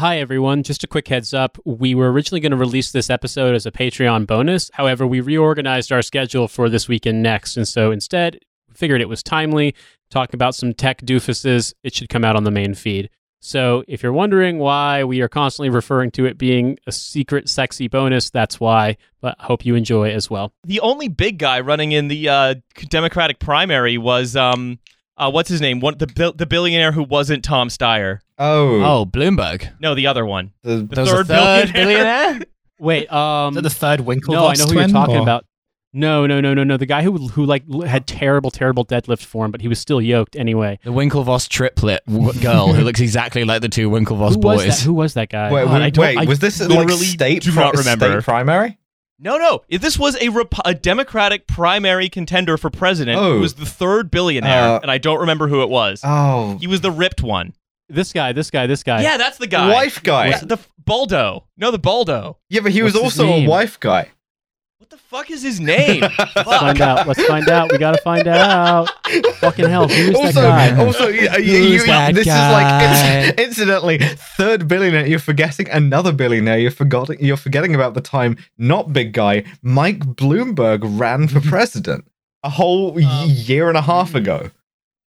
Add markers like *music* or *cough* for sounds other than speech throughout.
Hi, everyone. Just a quick heads up. We were originally going to release this episode as a Patreon bonus. However, we reorganized our schedule for this weekend next. And so instead, figured it was timely, talking about some tech doofuses. It should come out on the main feed. So if you're wondering why we are constantly referring to it being a secret sexy bonus, that's why. But I hope you enjoy as well. The only big guy running in the uh, Democratic primary was um, uh, what's his name? One the the billionaire who wasn't Tom Steyer. Oh, Oh, Bloomberg. No, the other one. the, The There was a third, third billionaire. billionaire? *laughs* Wait, um, Is that the third Winklevoss no, I know who you're talking or- about. No, no, no, no, no. The guy who who like l- had terrible, terrible deadlift form, but he was still yoked anyway. The Winklevoss triplet w- girl who looks exactly like the two Winklevoss Who was boys. that? Who was that guy? wait, God, wait, don't- wait, I was this like literally state, do pri- not remember. state primary? No, no. If This was a Rep- a Democratic primary contender for president. Oh. Who was the third billionaire, Uh, and I don't remember who it was. Oh, he was the ripped one. This guy, this guy, this guy. Yeah, that's the guy. wife guy. Yeah, the f- Baldo. No, the Baldo. Yeah, but he was What's his also a name? wife guy. What the fuck is his name? *laughs* Let's Fuck. find out. Let's find out. We gotta find out. Fucking hell, who's also, that guy? also, you, you, Who's you- that this guy? is like inc- *laughs* incidentally third billionaire. You're forgetting another billionaire. You're forgetting. You're forgetting about the time not big guy Mike Bloomberg ran for president a whole y- Um, year and a half ago.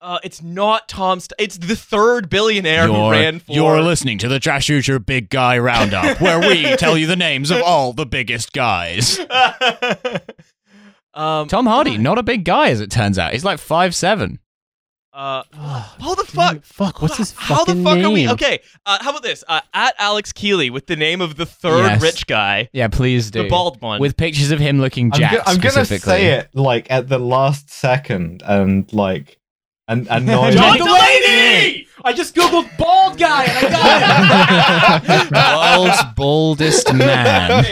Uh, it's not Tom. St- it's the third billionaire who You're, ran for. you're listening to the Trash Future Big Guy Roundup, where we *laughs* tell you the names of all the biggest guys. *laughs* um, Tom Hardy, not a big guy as it turns out. He's like five seven. Uh, how the fuck? *sighs* Fuck, what's his How the fucking fuck are we? Okay, uh, how about this? Uh, at Alex Keeley with the name of the third Yes. rich guy, Yeah, please do. the bald one. With pictures of him looking I'm, go- I'm gonna say it like at the last second and like and and not John Delaney. I just googled bald guy and I got it. World's baldest man.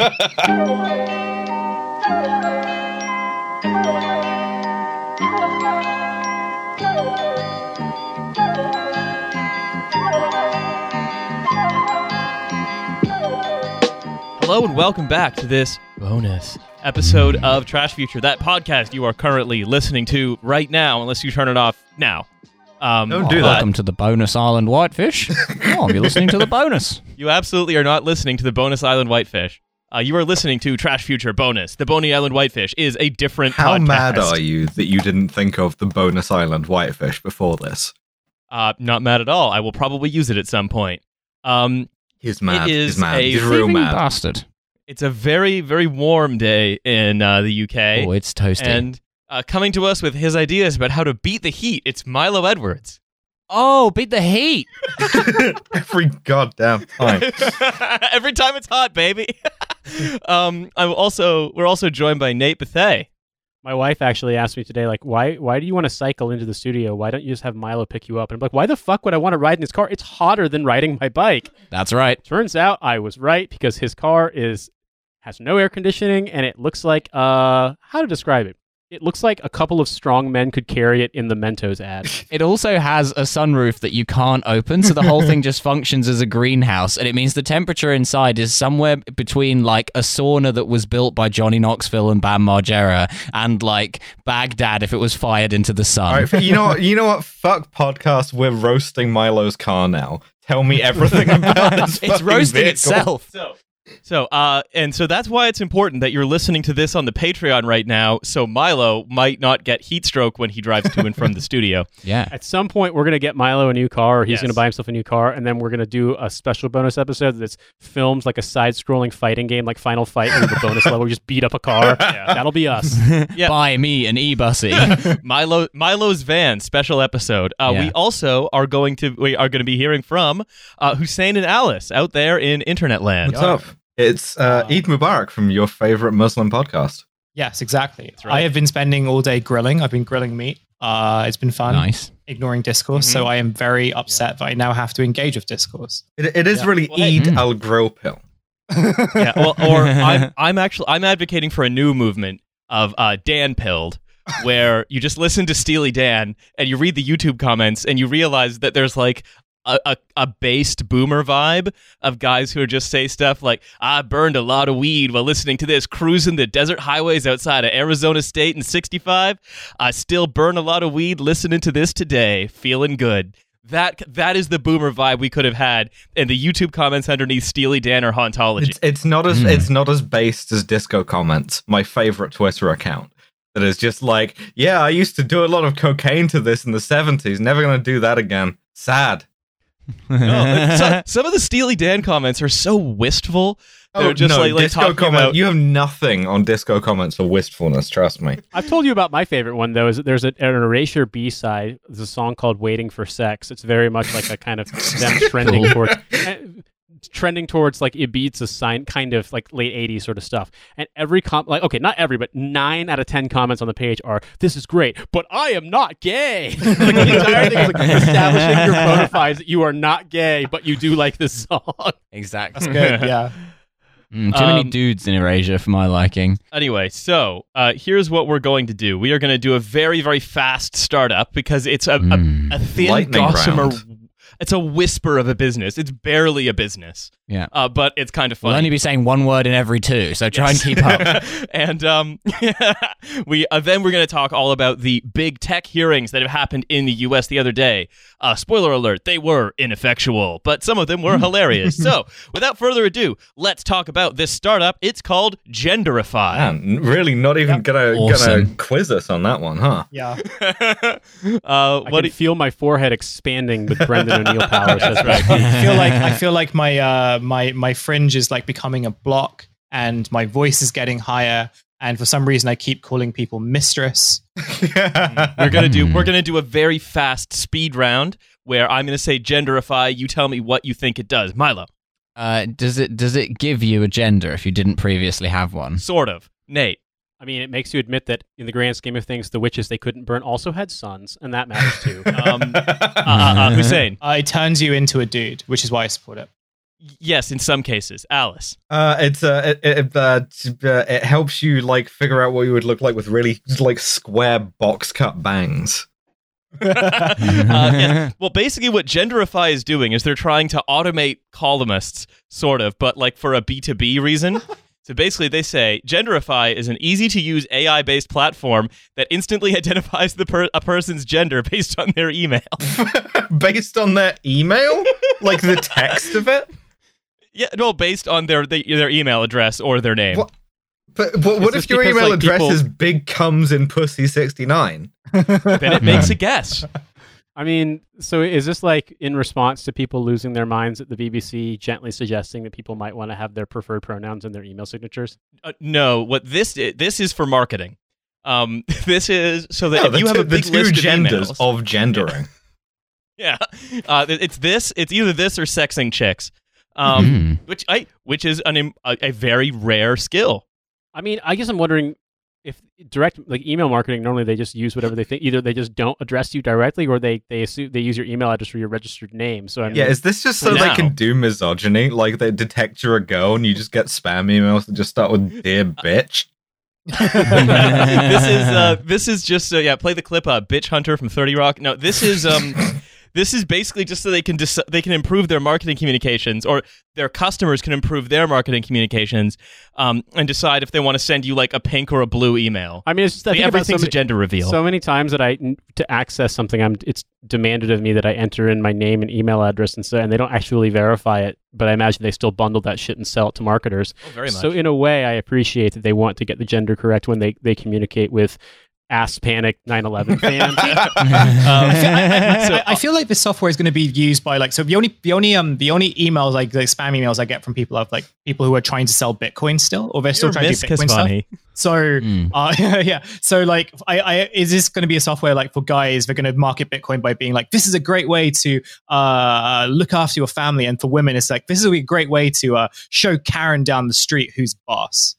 Hello and welcome back to this bonus episode of Trash Future, that podcast you are currently listening to right now, unless you turn it off now. Um, Don't do that. Welcome to the bonus island whitefish. Oh, you're listening to the bonus. *laughs* You absolutely are not listening to the Bonus Island Whitefish. Uh, you are listening to Trash Future Bonus. The Boney Island Whitefish is a different How podcast. mad are you that you didn't think of the bonus island whitefish before this? Uh, not mad at all. I will probably use it at some point. Um, He's mad. is He's mad. a He's real mad. bastard. It's a very, very warm day in uh, the UK. Oh, it's toasty. and uh, coming to us with his ideas about how to beat the heat, it's Milo Edwards. oh, beat the heat. *laughs* Every goddamn time. *laughs* Every time it's hot, baby. *laughs* um, I'm also we're also joined by Nate Bethea. My wife actually asked me today, like, why why do you want to cycle into the studio? Why don't you just have Milo pick you up? And I'm like, why the fuck would I want to ride in his car? It's hotter than riding my bike. That's right. Turns out I was right because his car is has no air conditioning and it looks like uh how to describe it. It looks like a couple of strong men could carry it in the Mentos ad. *laughs* It also has a sunroof that you can't open, so the whole thing *laughs* just functions as a greenhouse, and it means the temperature inside is somewhere between like a sauna that was built by Johnny Knoxville and Bam Margera and like Baghdad if it was fired into the sun. All right, you know what? You know what? Fuck podcast. We're roasting Milo's car now. Tell me everything *laughs* about this. it's roasting vehicle. itself. So, so, uh, and so that's why it's important that you're listening to this on the Patreon right now, so Milo might not get heat stroke when he drives to and from the studio. *laughs* Yeah. At some point, we're gonna get Milo a new car, or he's Yes. gonna buy himself a new car, and then we're gonna do a special bonus episode that's filmed like a side-scrolling fighting game, like Final Fight, where the bonus level we just beat up a car. *laughs* Yeah. That'll be us. *laughs* Yeah. Buy me an e-bussy. Milo Milo's van special episode. Uh, Yeah. We also are going to we are going to be hearing from uh, Hussein and Alice out there in internet land. What's up? It's uh, Eid Mubarak from your favorite Muslim podcast. Yes, exactly. right. I have been spending all day grilling. I've been grilling meat. Uh, it's been fun. nice. Ignoring discourse, so I am very upset that I now have to engage with discourse. It, it is Yeah. really Well, Eid Mm. al Grill Pill. Yeah, well, or *laughs* I'm I'm actually I'm advocating for a new movement of uh, Dan pilled. Where you just listen to Steely Dan and you read the YouTube comments and you realize that there's like a, a, a based boomer vibe of guys who are just say stuff like I burned a lot of weed while listening to this cruising the desert highways outside of Arizona State in 65 I still burn a lot of weed listening to this today feeling good That that is the boomer vibe we could have had, and the YouTube comments underneath Steely Dan or Hauntology. It's, it's not as Hmm. it's not as based as Disco Comments, my favorite Twitter account. That is just like, yeah, I used to do a lot of cocaine to this in the seventies. Never gonna do that again. Sad. No, *laughs* so- some of the Steely Dan comments are so wistful. They're oh, just Oh, no, like, like Disco talking comment. about. You have nothing on Disco Comments for wistfulness. Trust me. I've told you about my favorite one though. Is that there's a, an Erasure B side. There's a song called "Waiting for Sex." It's very much like a kind of them *laughs* trending towards trending towards like Ibiza sign kind of like late '80s sort of stuff. And every com like okay, not every, but nine out of ten comments on the page are "This is great, but I am not gay." *laughs* like the entire thing is like *laughs* establishing your bona fides that you are not gay, but you do like this song. *laughs* exactly. That's good. Yeah. Mm, too many Um, dudes in Erasure for my liking. Anyway, so uh, here's what we're going to do. We are going to do a very, very fast startup because it's a, Mm. a, a thin, Lightning gossamer. round. It's a whisper of a business. It's barely a business, Yeah. uh, but it's kind of funny. We'll only be saying one word in every two, so try and keep up. *laughs* and um, *laughs* we uh, then we're going to talk all about the big tech hearings that have happened in the U.S. the other day. Uh, spoiler alert: they were ineffectual, but some of them were *laughs* hilarious. so, without further ado, let's talk about this startup. It's called Genderify. Man, really not even gonna Awesome. gonna quiz us on that one, huh? Yeah. *laughs* *laughs* uh, I what can do- feel my forehead expanding with Brendan O'Neill powers. That's right. I feel like I feel like my uh my my fringe is like becoming a block and my voice is getting higher and for some reason I keep calling people mistress. *laughs* we're gonna do Hmm. we're gonna do a very fast speed round where I'm gonna say Genderify. You tell me what you think it does. Milo, Uh, does it does it give you a gender if you didn't previously have one? sort of. Nate, I mean, it makes you admit that in the grand scheme of things, the witches they couldn't burn also had sons, and that matters too. *laughs* um, uh, uh, uh, Hussein. Uh, it turns you into a dude, which is why I support it. Yes, in some cases. Alice. Uh, it's uh, it, it, uh, uh, it helps you like figure out what you would look like with really like square box cut bangs. *laughs* Uh, yes. Well, basically, what Genderify is doing is they're trying to automate columnists, sort of, but like for a B2B reason. *laughs* So basically, they say Genderify is an easy to use AI based platform that instantly *laughs* identifies the per- a person's gender based on their email. Based on their email, like the text of it. Yeah, no, based on their they, their email address or their name. What? But, but what It's if your because, email like, address people- is big comes in pussy sixty nine? Then it makes a guess. *laughs* I mean, so is this like in response to people losing their minds at the BBC gently suggesting that people might want to have their preferred pronouns in their email signatures? Uh, no, what this i- this is for marketing. Um, *laughs* this is so that if you have a the big two list of genders emails, of gendering. *laughs* Yeah, uh, it's this. It's either this or sexing chicks, um, Mm. which I which is an a, a very rare skill. I mean, I guess I'm wondering if direct like email marketing normally they just use whatever they think. Either they just don't address you directly, or they they assume they use your email address for your registered name. So I mean, Yeah, is this just so Now. they can do misogyny? Like they detect you're a girl and you just get spam emails that just start with "dear *laughs* bitch." this is uh, *laughs* this is just uh, yeah. Play the clip, uh, bitch hunter from Thirty Rock. No, this is um, *laughs* this is basically just so they can dis- they can improve their marketing communications, or their customers can improve their marketing communications, um, and decide if they want to send you like a pink or a blue email. I mean, it's just I Like, about so everything's many, a gender reveal. so many times that I to access something, I'm it's demanded of me that I enter in my name and email address, and so and they don't actually verify it, but I imagine they still bundle that shit and sell it to marketers. oh, very much. So in a way, I appreciate that they want to get the gender correct when they they communicate with ass panic 9/11 *laughs* fans. I *laughs* feel, I, I- I- I feel like this software is going to be used by like so the only the only um the only emails like the spam emails I get from people of like people who are trying to sell Bitcoin still or they're still trying to Miss do Bitcoin stuff. Kesvani. So Mm. uh, *laughs* yeah, so like, I, I is this going to be a software like for guys? They're going to market Bitcoin by being like, this is a great way to uh, look after your family, and for women, it's like this is a great way to uh, show Karen down the street who's boss.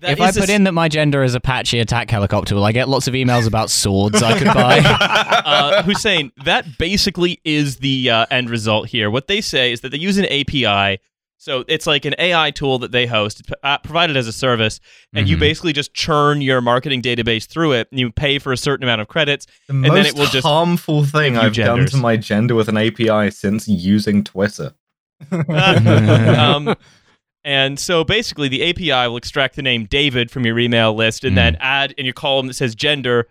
That if I is a put in that my gender is Apache attack helicopter, will I get lots of emails about swords I could buy? *laughs* *laughs* uh, Hussein, that basically is the uh, end result here. What they say is that they use an API. So it's like an AI tool that they host, uh, provided as a service, and you Mhm. basically just churn your marketing database through it, and you pay for a certain amount of credits. The then most it will just harmful thing I've done to my gender with an API since using Twitter. *laughs* *laughs* um, and so basically, the API will extract the name David from your email list, and Mm. then add in your column that says gender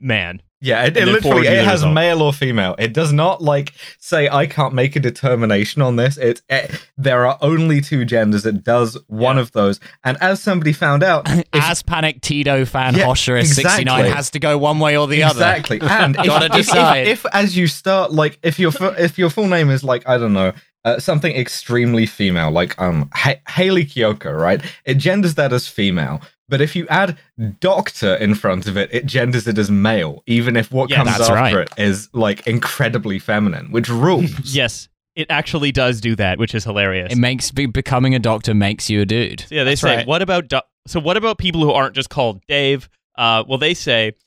man. Yeah, it, it literally it has male or female. It does not like say I can't make a determination on this. It's it, there are only two genders. It does one of those. And as somebody found out, *coughs* if- As Panic Tito fan Yeah, Hosher is 69 has to go one way or the other. exactly, *laughs* and if, Gotta if- if- decide. If, as you start like if your if your full name is like I don't know. Uh, something extremely female, like um ha- Hayley Kiyoko, right? It genders that as female, but if you add doctor in front of it, it genders it as male, even if what Yeah, comes after right. it is like incredibly feminine, which rules. *laughs* Yes, it actually does do that, which is hilarious. It makes be, becoming a doctor makes you a dude. So, yeah, they That's say, right. what about do- so? What about people who aren't just called Dave? Uh, well, they say. *laughs*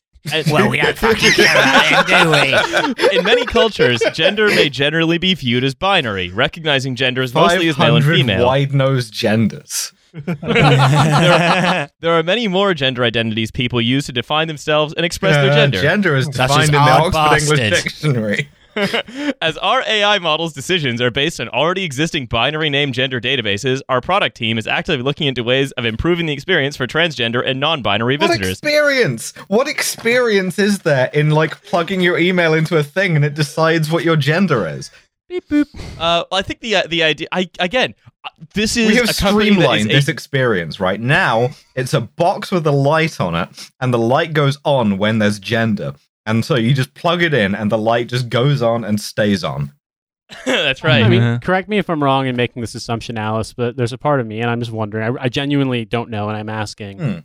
Well, we don't fucking care about him, do we? *laughs* In many cultures, gender may generally be viewed as binary, recognizing genders mostly as male and 500 female. wide-nosed genders. *laughs* there, *laughs* there are many more gender identities people use to define themselves and express their Uh, gender. Gender is Such defined as in the odd Oxford English. Dictionary. *laughs* As our AI models' decisions are based on already existing binary name gender databases, our product team is actively looking into ways of improving the experience for transgender and non-binary What visitors. experience? What experience is there in like plugging your email into a thing and it decides what your gender is? Beep boop. Uh, I think the uh, the idea. I again, uh, this is We have a company that is streamlined a- this experience right now. It's a box with a light on it, and the light goes on when there's gender. And so you just plug it in, and the light just goes on and stays on. *laughs* That's I right. mean, Uh-huh. correct me if I'm wrong in making this assumption, Alice, but there's a part of me, and I'm just wondering. I, I genuinely don't know, and I'm asking. Hmm.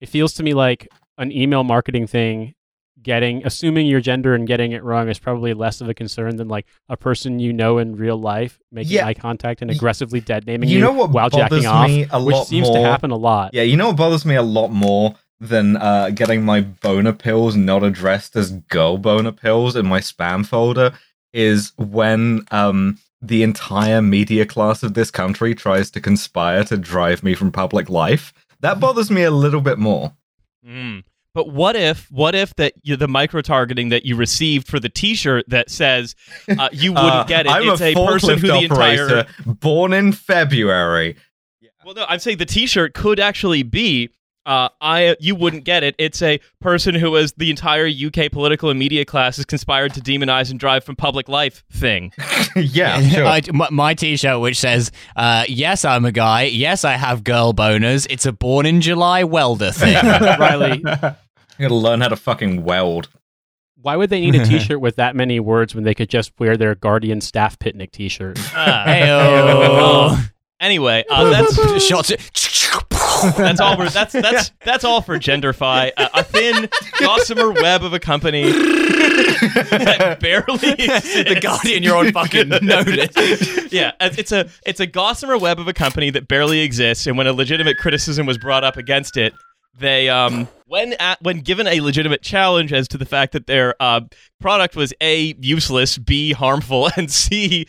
It feels to me like an email marketing thing. Getting, assuming your gender and getting it wrong is probably less of a concern than like a person you know in real life making Yeah. eye contact and aggressively dead naming you you, know what while bothers jacking off, me a which lot seems more? to happen a lot. Yeah, you know what bothers me a lot more than uh, getting my boner pills not addressed as girl boner pills in my spam folder is when um, the entire media class of this country tries to conspire to drive me from public life. That bothers me a little bit more. Mm. But what if, what if that you, the micro targeting that you received for the T-shirt that says uh, you *laughs* wouldn't Uh, get it? I'm it's a, a, person who the entire. born in February. Well, no, I'm saying the T-shirt could actually be. Uh, I you wouldn't get it. It's a person who is the entire UK political and media class has conspired to demonize and drive from public life thing. *laughs* yeah, *laughs* sure. I, my, my t-shirt which says uh, yes i'm a guy yes i have girl boners it's a born in july welder thing Riley, I gotta learn how to fucking weld. why would they need a *laughs* T-shirt with that many words when they could just wear their Guardian staff picnic T-shirt? *laughs* Ah. Heyo. Anyway, uh, that's shots that's all. For, that's that's *laughs* that's all for Genderify. Uh, a thin, gossamer web of a company that barely exists. the guardian you're on fucking notice yeah, it's it's a it's a gossamer web of a company that barely exists, and when a legitimate criticism was brought up against it, they um when at, when given a legitimate challenge as to the fact that their uh, product was a useless, b harmful, *laughs* and c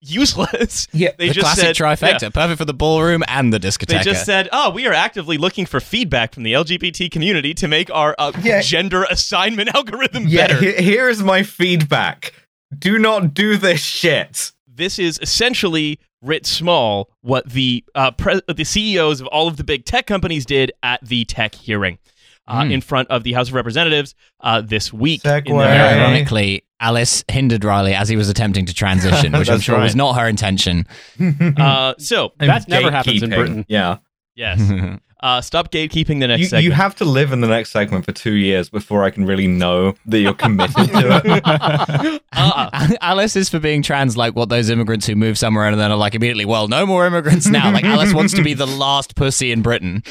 useless, Yeah, they the just classic said trifecta yeah, perfect for the ballroom and the discotheque. they just said, "Oh, we are actively looking for feedback from the LGBT community to make our uh, Yeah. gender assignment *laughs* algorithm Yeah, better." he- here's my feedback. Do not do this shit. this is essentially writ small what the uh, pre- the CEOs of all of the big tech companies did at the tech hearing uh, Hmm. in front of the House of Representatives uh, this week. in the- ironically alice hindered riley as he was attempting to transition *laughs* which i'm That's sure was not her intention *laughs* Uh, so *laughs* That never happens in Britain. Yeah. yes, uh, stop gatekeeping the next You, segment. you have to live in the next segment for two years before I can really know that you're committed to it. *laughs* Uh, *laughs* Alice is for being trans, like what those immigrants who move somewhere and then are like immediately, well, no more immigrants now. Like Alice wants to be the last pussy in Britain.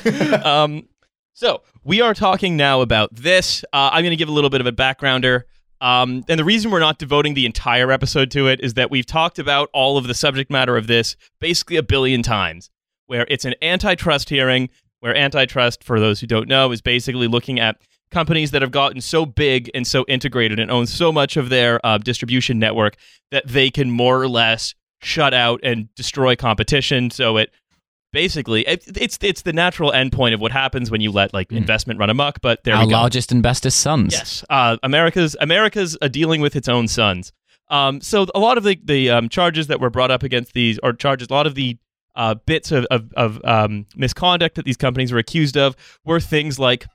*laughs* um, so we are talking now about this. Uh, I'm going to give a little bit of a backgrounder. Um, and the reason we're not devoting the entire episode to it is that we've talked about all of the subject matter of this basically a billion times, where it's an antitrust hearing, where antitrust, for those who don't know, is basically looking at companies that have gotten so big and so integrated and own so much of their uh, distribution network that they can more or less shut out and destroy competition. So it basically it, it's it's the natural endpoint of what happens when you let like Mm. investment run amok. But there Our we go. largest and bestest sons. Yes, uh, America's America's uh, dealing with its own sons. Um, so a lot of the the um, charges that were brought up against these, or charges, a lot of the uh, bits of of, of um, misconduct that these companies were accused of, were things like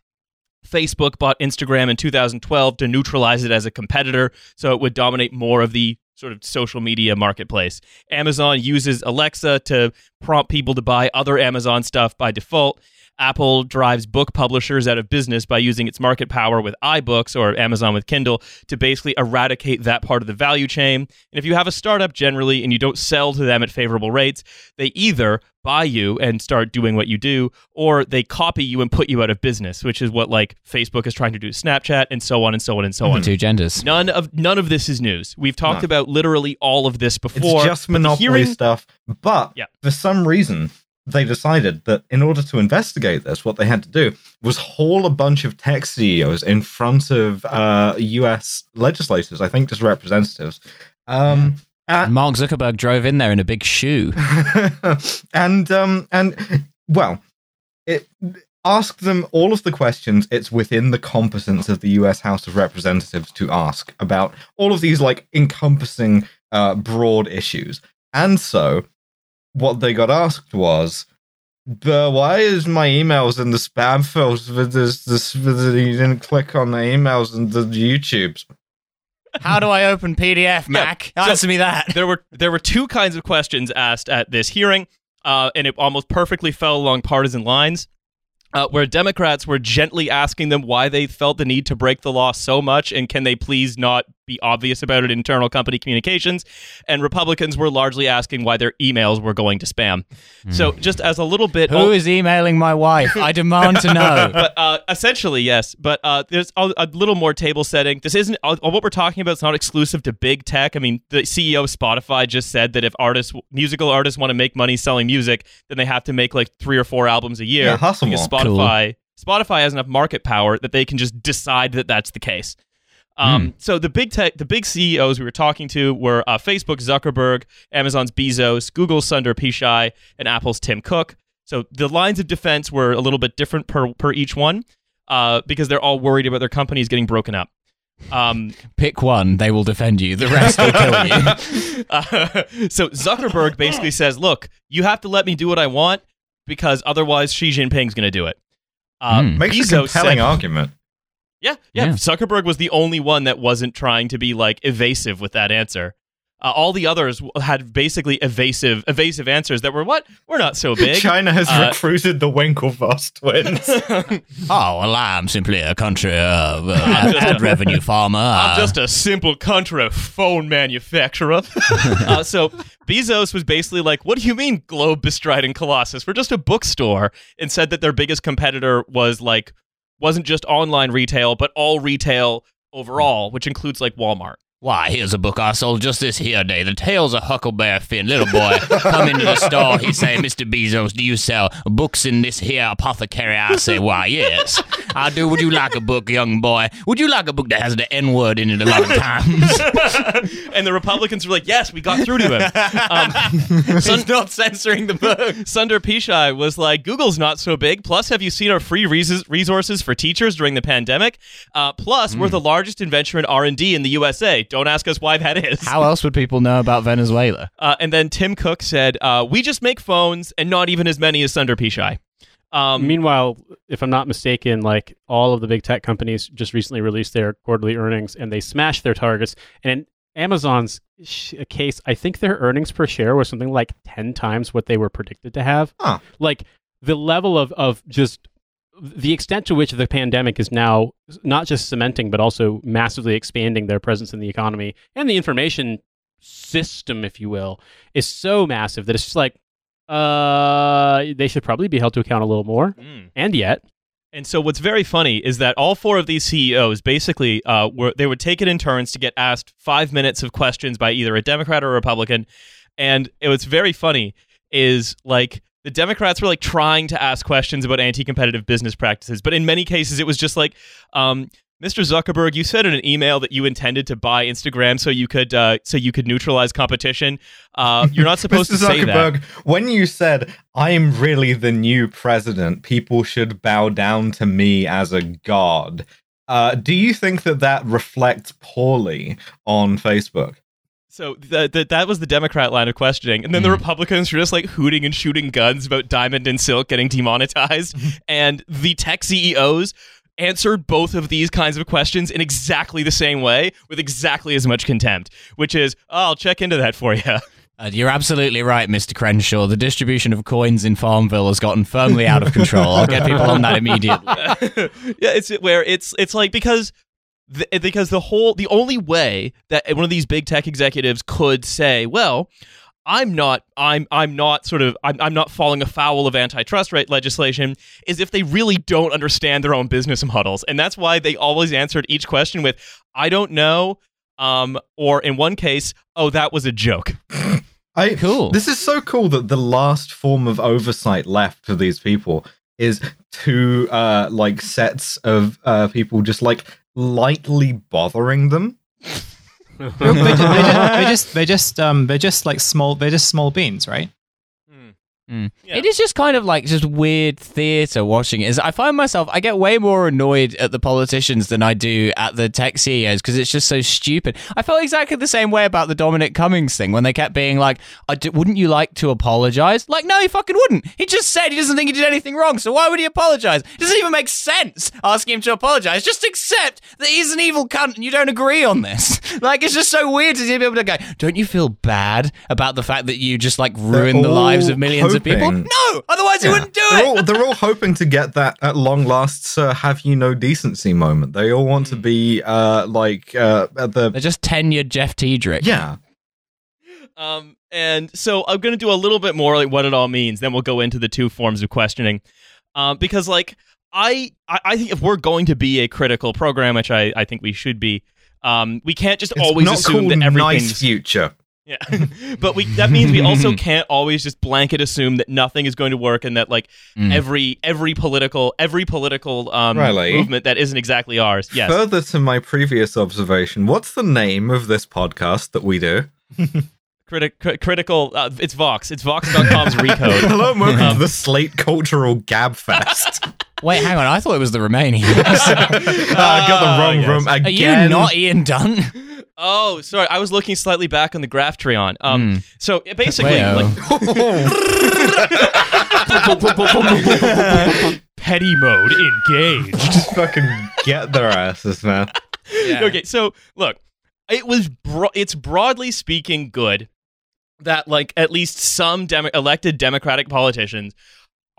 Facebook bought Instagram in 2012 to neutralize it as a competitor so it would dominate more of the sort of social media marketplace. Amazon uses Alexa to prompt people to buy other Amazon stuff by default. Apple drives book publishers out of business by using its market power with iBooks or Amazon with Kindle to basically eradicate that part of the value chain. And if you have a startup generally and you don't sell to them at favorable rates, they either buy you and start doing what you do, or they copy you and put you out of business, which is what like Facebook is trying to do to Snapchat and so on and so on and so mm-hmm. on. Two genders. None of none of this is news. We've talked No. about literally all of this It's before. just monopoly hearing- stuff. But Yeah. for some reason, they decided that in order to investigate this, what they had to do was haul a bunch of tech CEOs in front of uh, US legislators, I think just representatives. Um, And Mark Zuckerberg drove in there in a big shoe. *laughs* and um and well it ask them all of the questions it's within the competence of the US House of Representatives to ask about all of these like encompassing uh broad issues and so what they got asked was but why is my emails in the spam filter with this this with the, you didn't click on the emails and the YouTubes How do I open PDF, Mac? so- Answer me that. there were there were two kinds of questions asked at this hearing, uh, and it almost perfectly fell along partisan lines. Uh, where Democrats were gently asking them why they felt the need to break the law so much, and can they please not be obvious about it in internal company communications? And Republicans were largely asking why their emails were going to spam. So, just as a little bit, Who is emailing my wife? I demand to know. *laughs* but uh, essentially, yes. But uh, there's a, a little more table setting. This isn't uh, what we're talking about. It's not exclusive to big tech. I mean, the CEO of Spotify just said that if artists, musical artists, want to make money selling music, then they have to make like three or four albums a year. Yeah, hustle because more. Spotify, Spotify has enough market power that they can just decide that that's the case. Um, So the big tech, the big CEOs we were talking to were uh, Facebook Zuckerberg, Amazon's Bezos, Google's Sundar Pichai, and Apple's Tim Cook. So the lines of defense were a little bit different per per each one, uh, because they're all worried about their companies getting broken up. Um, *laughs* Pick one, they will defend you. The rest will kill you. uh, *laughs* *laughs* so Zuckerberg basically says, "Look, you have to let me do what I want because otherwise Xi Jinping's going to do it." Uh, Hmm. makes a Bezos compelling said- argument Yeah, yeah, Yeah. Zuckerberg was the only one that wasn't trying to be like evasive with that answer. Uh, all the others had basically evasive, evasive answers that were what? We're not so big. China has Uh, recruited the Winklevoss twins *laughs* Oh, well, I'm simply a country uh, *laughs* uh, ad revenue farmer. *laughs* I'm Uh, just a simple country phone manufacturer. uh, so Bezos was basically like, "What do you mean, globe bestriding colossus? We're just a bookstore," and said that their biggest competitor was like wasn't just online retail, but all retail overall, which includes like Walmart. Why, here's a book I sold just this here day. The Tales of Huckleberry Finn. Little boy come into the store. He say, Mr. Bezos, do you sell books in this here apothecary? I say, why, yes. I do. Would you like a book, young boy? Would you like a book that has the N-word in it a lot of times? *laughs* and the Republicans were like, "Yes, we got through to him." Um, *laughs* Sun- not censoring the book. Sundar Pichai was like, "Google's not so big. Plus, have you seen our free res- resources for teachers during the pandemic? Uh, plus, we're the largest inventor in R and D in the USA. Don't ask us why that is." How else would people know about Venezuela? *laughs* Uh, and then Tim Cook said, uh, "We just make phones, and not even as many as Sundar Pichai." Um, Meanwhile, if I'm not mistaken, like all of the big tech companies just recently released their quarterly earnings and they smashed their targets. And in Amazon's sh- case, I think their earnings per share was something like 10 times what they were predicted to have. Huh. Like the level of, of just the extent to which the pandemic is now not just cementing, but also massively expanding their presence in the economy and the information system, if you will, is so massive that it's just like, uh, they should probably be held to account a little more. mm. And yet, And so what's very funny is that all four of these CEOs basically uh, were they would take it in turns to get asked five minutes of questions by either a Democrat or a Republican, and it was very funny is like the Democrats were like trying to ask questions about anti-competitive business practices, but in many cases it was just like, um, Mr. Zuckerberg, you said in an email that you intended to buy Instagram so you could uh, so you could neutralize competition. Uh, *laughs* you're not supposed to say that. Mr. Zuckerberg, when you said, I'm really the new president, people should bow down to me as a god, uh, do you think that that reflects poorly on Facebook? So th- th- that was the Democrat line of questioning, and then the Mhm. Republicans were just like hooting and shooting guns about Diamond and Silk getting demonetized, and the tech CEOs answered both of these kinds of questions in exactly the same way with exactly as much contempt, which is, oh, I'll check into that for you. *laughs* Uh, you're absolutely right, Mr. Crenshaw. The distribution of coins in Farmville has gotten firmly out of control. I'll get people on that immediately. *laughs* yeah, it's where it's it's like because the, because the whole the only way that one of these big tech executives could say, well, I'm not I'm I'm not sort of I'm, I'm not falling afoul of antitrust rate legislation is if they really don't understand their own business models. And that's why they always answered each question with I don't know um or in one case, oh that was a joke. *laughs* I, Cool. This is so cool that the last form of oversight left for these people is two uh like sets of uh people just like lightly bothering them. *laughs* they, just, they, just, they just um they're just like small they're just small beans, right? Mm. Yeah. It is just kind of like just weird theater watching it. Is I find myself I get way more annoyed at the politicians than I do at the tech CEOs because it's just so stupid. I felt exactly the same way about the Dominic Cummings thing when they kept being like, I d- "Wouldn't you like to apologize?" Like, no, he fucking wouldn't. He just said he doesn't think he did anything wrong, so why would he apologize? It doesn't even make sense asking him to apologize. Just accept that he's an evil cunt and you don't agree on this. *laughs* like, it's just so weird to be able to go, "Don't you feel bad about the fact that you just like ruined the lives of millions of people?" No, otherwise he Yeah. wouldn't do they're it. All, they're all hoping to get that at long last Sir Have You No Decency moment. They all want to be uh like uh at the They're just tenured Jeff Tiedrick. Yeah. Um, and so I'm going to do a little bit more like what it all means. Then we'll go into the two forms of questioning. Um, because like I, I, I think if we're going to be a critical program, which I, I think we should be, um, we can't just It's always not assume called that everything's nice future. Yeah. *laughs* but we that means we also *laughs* can't always just blanket assume that nothing is going to work and that like Mm. every every political every political um Riley? movement that isn't exactly ours. Yes. Further to my previous observation, what's the name of this podcast that we do? *laughs* Criti- cri- critical uh, it's Vox. It's Vox.com's recode. Hello, and welcome Um, to the Slate Cultural Gab Fest. Wait, hang on. I thought it was the Romanians. I got the wrong yes. room Are again. you not Ian Dunn? Oh, sorry. I was looking slightly back on the Graphtreon. Um, Mm. so it basically, like *laughs* petty mode engaged. Just fucking get their asses, man. *laughs* Okay, so look, it was bro- it's broadly speaking good that like at least some demo- elected Democratic politicians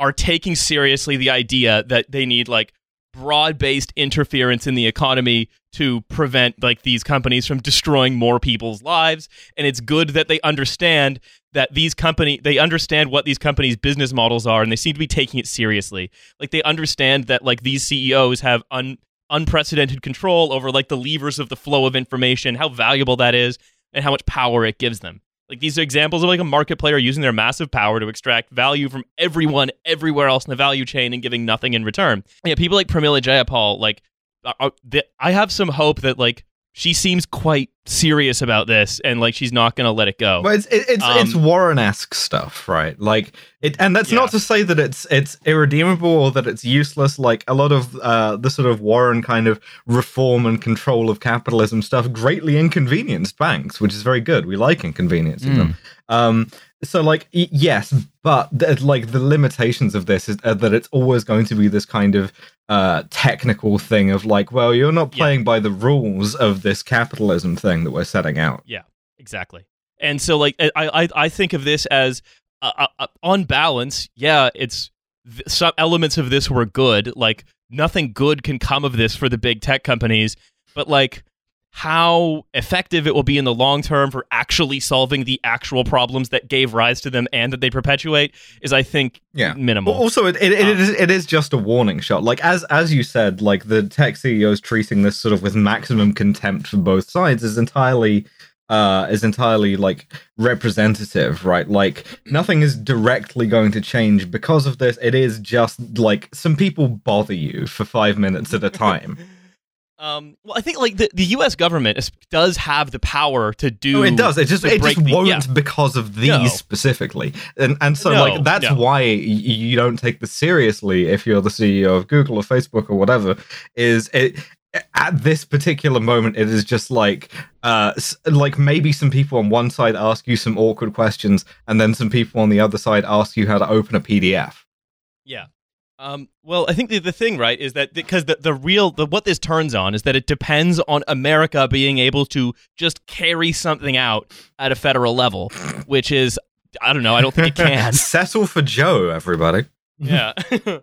are taking seriously the idea that they need like broad-based interference in the economy to prevent like these companies from destroying more people's lives and it's good that they understand that these company they understand what these companies business models are and they seem to be taking it seriously like they understand that like these CEOs have un unprecedented control over like the levers of the flow of information, how valuable that is, and how much power it gives them. Like these are examples of like a market player using their massive power to extract value from everyone everywhere else in the value chain and giving nothing in return. Yeah, people like Pramila Jayapal, like are, are- th- I have some hope that like she seems quite serious about this and like she's not going to let it go. But it's it, it's Um, it's Warren-esque stuff, right? Like it, and that's Yeah. not to say that it's it's irredeemable or that it's useless. Like a lot of uh, the sort of Warren kind of reform and control of capitalism stuff greatly inconvenienced banks, which is very good. We like inconveniencing them. Um, so like yes, but like the limitations of this is uh, that it's always going to be this kind of uh technical thing of like, well, you're not Yeah. playing by the rules of this capitalism thing that we're setting out. Yeah, exactly. And so, like, I I, I think of this as uh, uh, uh, on balance. Yeah, it's th- some elements of this were good. Like, nothing good can come of this for the big tech companies. But like, how effective it will be in the long term for actually solving the actual problems that gave rise to them and that they perpetuate is, I think, Yeah. minimal. Well, also, it, it, it, Um, is, it is just a warning shot. Like as as you said, like the tech CEOs treating this sort of with maximum contempt for both sides is entirely uh is entirely like representative, right? Like nothing is directly going to change because of this. It is just like some people bother you for five minutes at a time. *laughs* Um, well, I think like the, the U.S. government is, does have the power to do. No, it does. It just it just the- won't yeah. because of these No. specifically, and and so No, like that's why you don't take this seriously if you're the CEO of Google or Facebook or whatever. Is it at this particular moment? It is just like uh like maybe some people on one side ask you some awkward questions, and then some people on the other side ask you how to open a PDF. Yeah. Um, well, I think the, the thing, right, is that because the, the real the, what this turns on is that it depends on America being able to just carry something out at a federal level, which is I don't know. I don't think it can. *laughs* Settle for Joe, everybody. yeah. *laughs*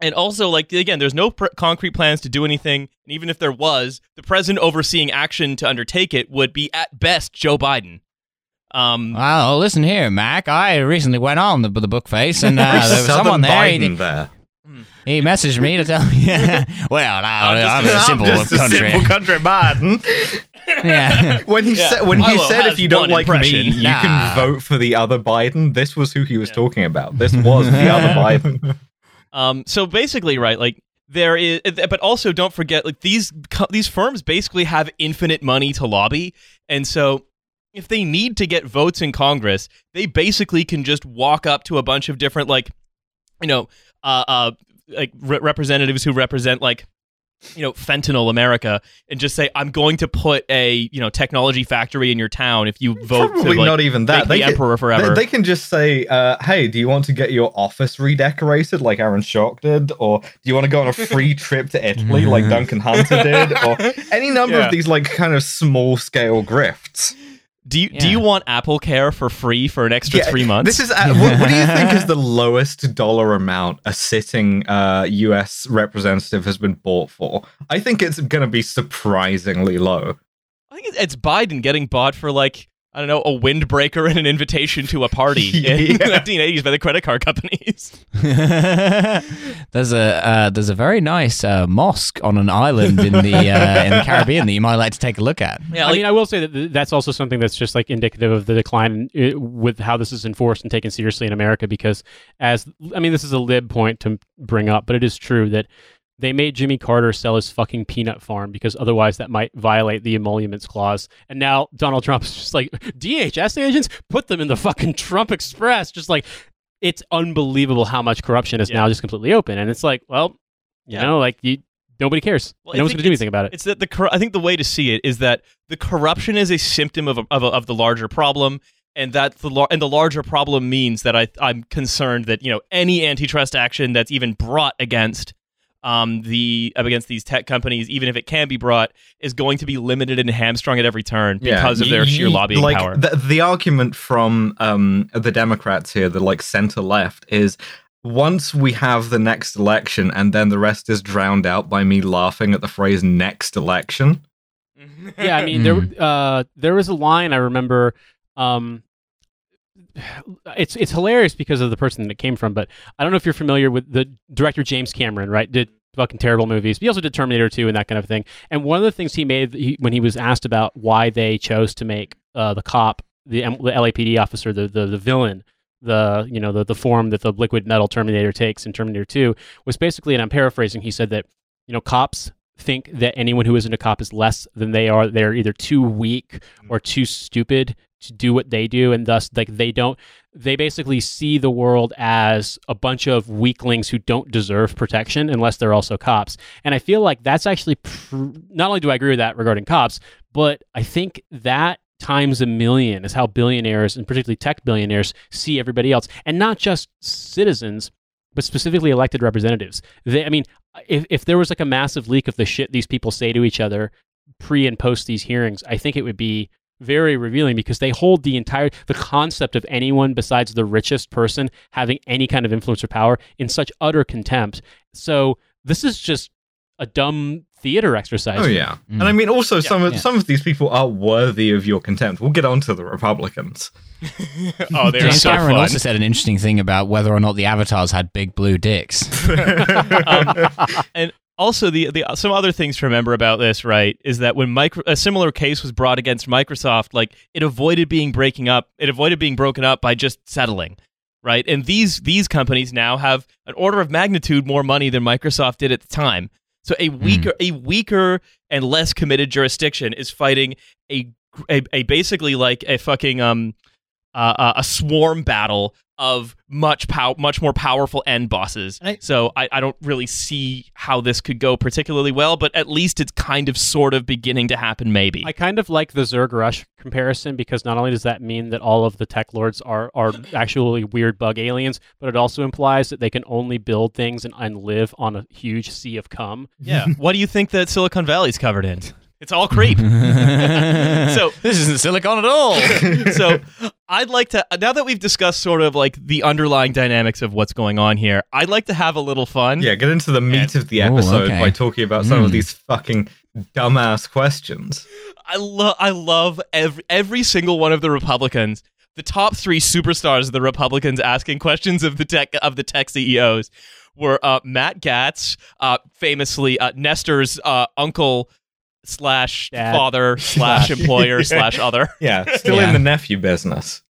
And also, like again, there's no pr- concrete plans to do anything, and even if there was, the president overseeing action to undertake it would be at best Joe Biden. Um, Well, listen here, Mac. I recently went on the, the book face, and uh, *laughs* there was someone there. Biden He, there. he messaged me to tell me. *laughs* well, I, I'm, just- a simple I'm just country. a simple country Biden. *laughs* yeah. When he Yeah. said when he said if you don't one like me, impression. you Nah. can vote for the other Biden. This was who he was Yeah. talking about. This was the other Biden. Um, so basically, right, like there is, but also don't forget, like these these firms basically have infinite money to lobby, and so if they need to get votes in Congress, they basically can just walk up to a bunch of different, like, you know, uh, uh, like re- representatives who represent like. You know, fentanyl America, and just say, "I'm going to put a you know technology factory in your town if you vote Probably to like, not even that. They the can- emperor forever." They, they can just say, uh, "Hey, do you want to get your office redecorated like Aaron Schock did, or do you want to go on a free *laughs* trip to Italy like Duncan Hunter did, or *laughs* any number Yeah. of these like kind of small scale grifts?" Do you do you want Apple Care for free for an extra Yeah, three months? This is uh, what, what do you *laughs* think is the lowest dollar amount a sitting uh, U.S. representative has been bought for? I think it's going to be surprisingly low. I think it's- it's Biden getting bought for like I don't know a windbreaker and an invitation to a party *laughs* in the Yeah. 1980s by the credit card companies. *laughs* there's a uh, there's a very nice uh, mosque on an island in the uh, in the Caribbean that you might like to take a look at. Yeah, I mean, I will say that that's also something that's just like indicative of the decline uh, with how this is enforced and taken seriously in America. Because as I mean, this is a lib point to bring up, but it is true that they made Jimmy Carter sell his fucking peanut farm because otherwise that might violate the emoluments clause. And now Donald Trump's just like DHS agents put them in the fucking Trump Express, just like it's unbelievable how much corruption is Yeah. now just completely open. And it's like, well, you Yeah. know, like you. Nobody cares. Well, no one's going to do anything about it. it's that the cor- I think the way to see it is that the corruption is a symptom of a, of, a, of the larger problem. And that the lar- and the larger problem means that I I'm concerned that you know any antitrust action that's even brought against um the against these tech companies, even if it can be brought, is going to be limited and hamstrung at every turn because of y- their sheer y- lobbying like, power. The, the argument from um, the Democrats here, the like center left, is once we have the next election, and then the rest is drowned out by me laughing at the phrase "next election." yeah, I mean, there uh, there was a line I remember. Um, it's it's hilarious because of the person that it came from, but I don't know if you're familiar with the director James Cameron, right? Did fucking terrible movies. But he also did Terminator 2 and that kind of thing. And one of the things he made he, when he was asked about why they chose to make uh, the cop, the, M- the LAPD officer, the, the the villain, the you know the the form that the liquid metal Terminator takes in Terminator 2 was basically, and I'm paraphrasing, he said that you know cops think that anyone who isn't a cop is less than they are. They're either too weak or too stupid to do what they do, and thus like they don't. They basically see the world as a bunch of weaklings who don't deserve protection unless they're also cops. And I feel like that's actually pr- not only do I agree with that regarding cops, but I think that times a million is how billionaires and particularly tech billionaires see everybody else, and not just citizens, but specifically elected representatives. They, I mean, if if there was like a massive leak of the shit these people say to each other pre and post these hearings, I think it would be very revealing because they hold the entire the concept of anyone besides the richest person having any kind of influence or power in such utter contempt. So this is just a dumb theater exercise. Oh yeah, Mm. and I mean also some of yeah. some of these people are worthy of your contempt. We'll get on to the Republicans. *laughs* oh, they're James so Cameron fun. also said an interesting thing about whether or not the avatars had big blue dicks. *laughs* *laughs* um, and also the the some other things to remember about this right is that when micro, a similar case was brought against Microsoft like it avoided being breaking up it avoided being broken up by just settling right? And these these companies now have an order of magnitude more money than Microsoft did at the time. So a weaker a weaker and less committed jurisdiction is fighting a a, a basically like a fucking um uh, uh, a swarm battle of much pow- much more powerful end bosses. I- so I, I don't really see how this could go particularly well, but at least it's kind of sort of beginning to happen. Maybe. I kind of like the Zerg Rush comparison because not only does that mean that all of the tech lords are, are *laughs* actually weird bug aliens, but it also implies that they can only build things and, and live on a huge sea of cum. yeah. *laughs* what do you think that Silicon Valley's covered in? It's all creep. *laughs* so this isn't silicon at all. *laughs* so I'd like to now that we've discussed sort of like the underlying dynamics of what's going on here, I'd like to have a little fun. Yeah, get into the meat of the episode okay. by talking about some of Mm. these fucking dumbass questions. I love I love every every single one of the Republicans. The top three superstars of the Republicans asking questions of the tech of the tech CEOs were uh, Matt Gaetz, uh, famously uh, Nestor's uh, uncle slash Dad. father *laughs* slash employer *laughs* slash other. Yeah, still Yeah. in the nephew business.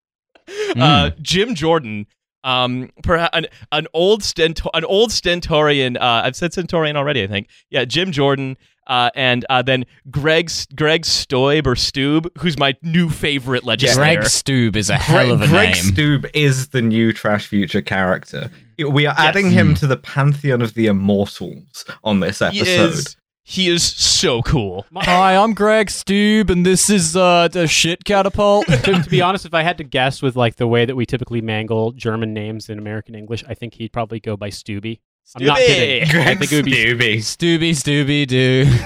uh, Jim Jordan, um, perhaps an, an old Stentor- an old Stentorian. Uh, I've said Stentorian already, I think. Yeah, Jim Jordan, uh, and uh, then Greg Greg Stoib or Steube, who's my new favorite legislator. Greg Steube is a hell Greg, of a Greg name. Greg Steube is the new Trash Future character. We are Yes. adding him to the pantheon of the immortals on this he episode. is he is so cool. Hi, I'm Greg Steube, and this is uh, the shit catapult. to, *laughs* to be honest, if I had to guess with like the way that we typically mangle German names in American English, I think he'd probably go by Stubby. I'm not Stubby! kidding. I Greg think it would be Stubby. Stubby, Stubby, do. *laughs*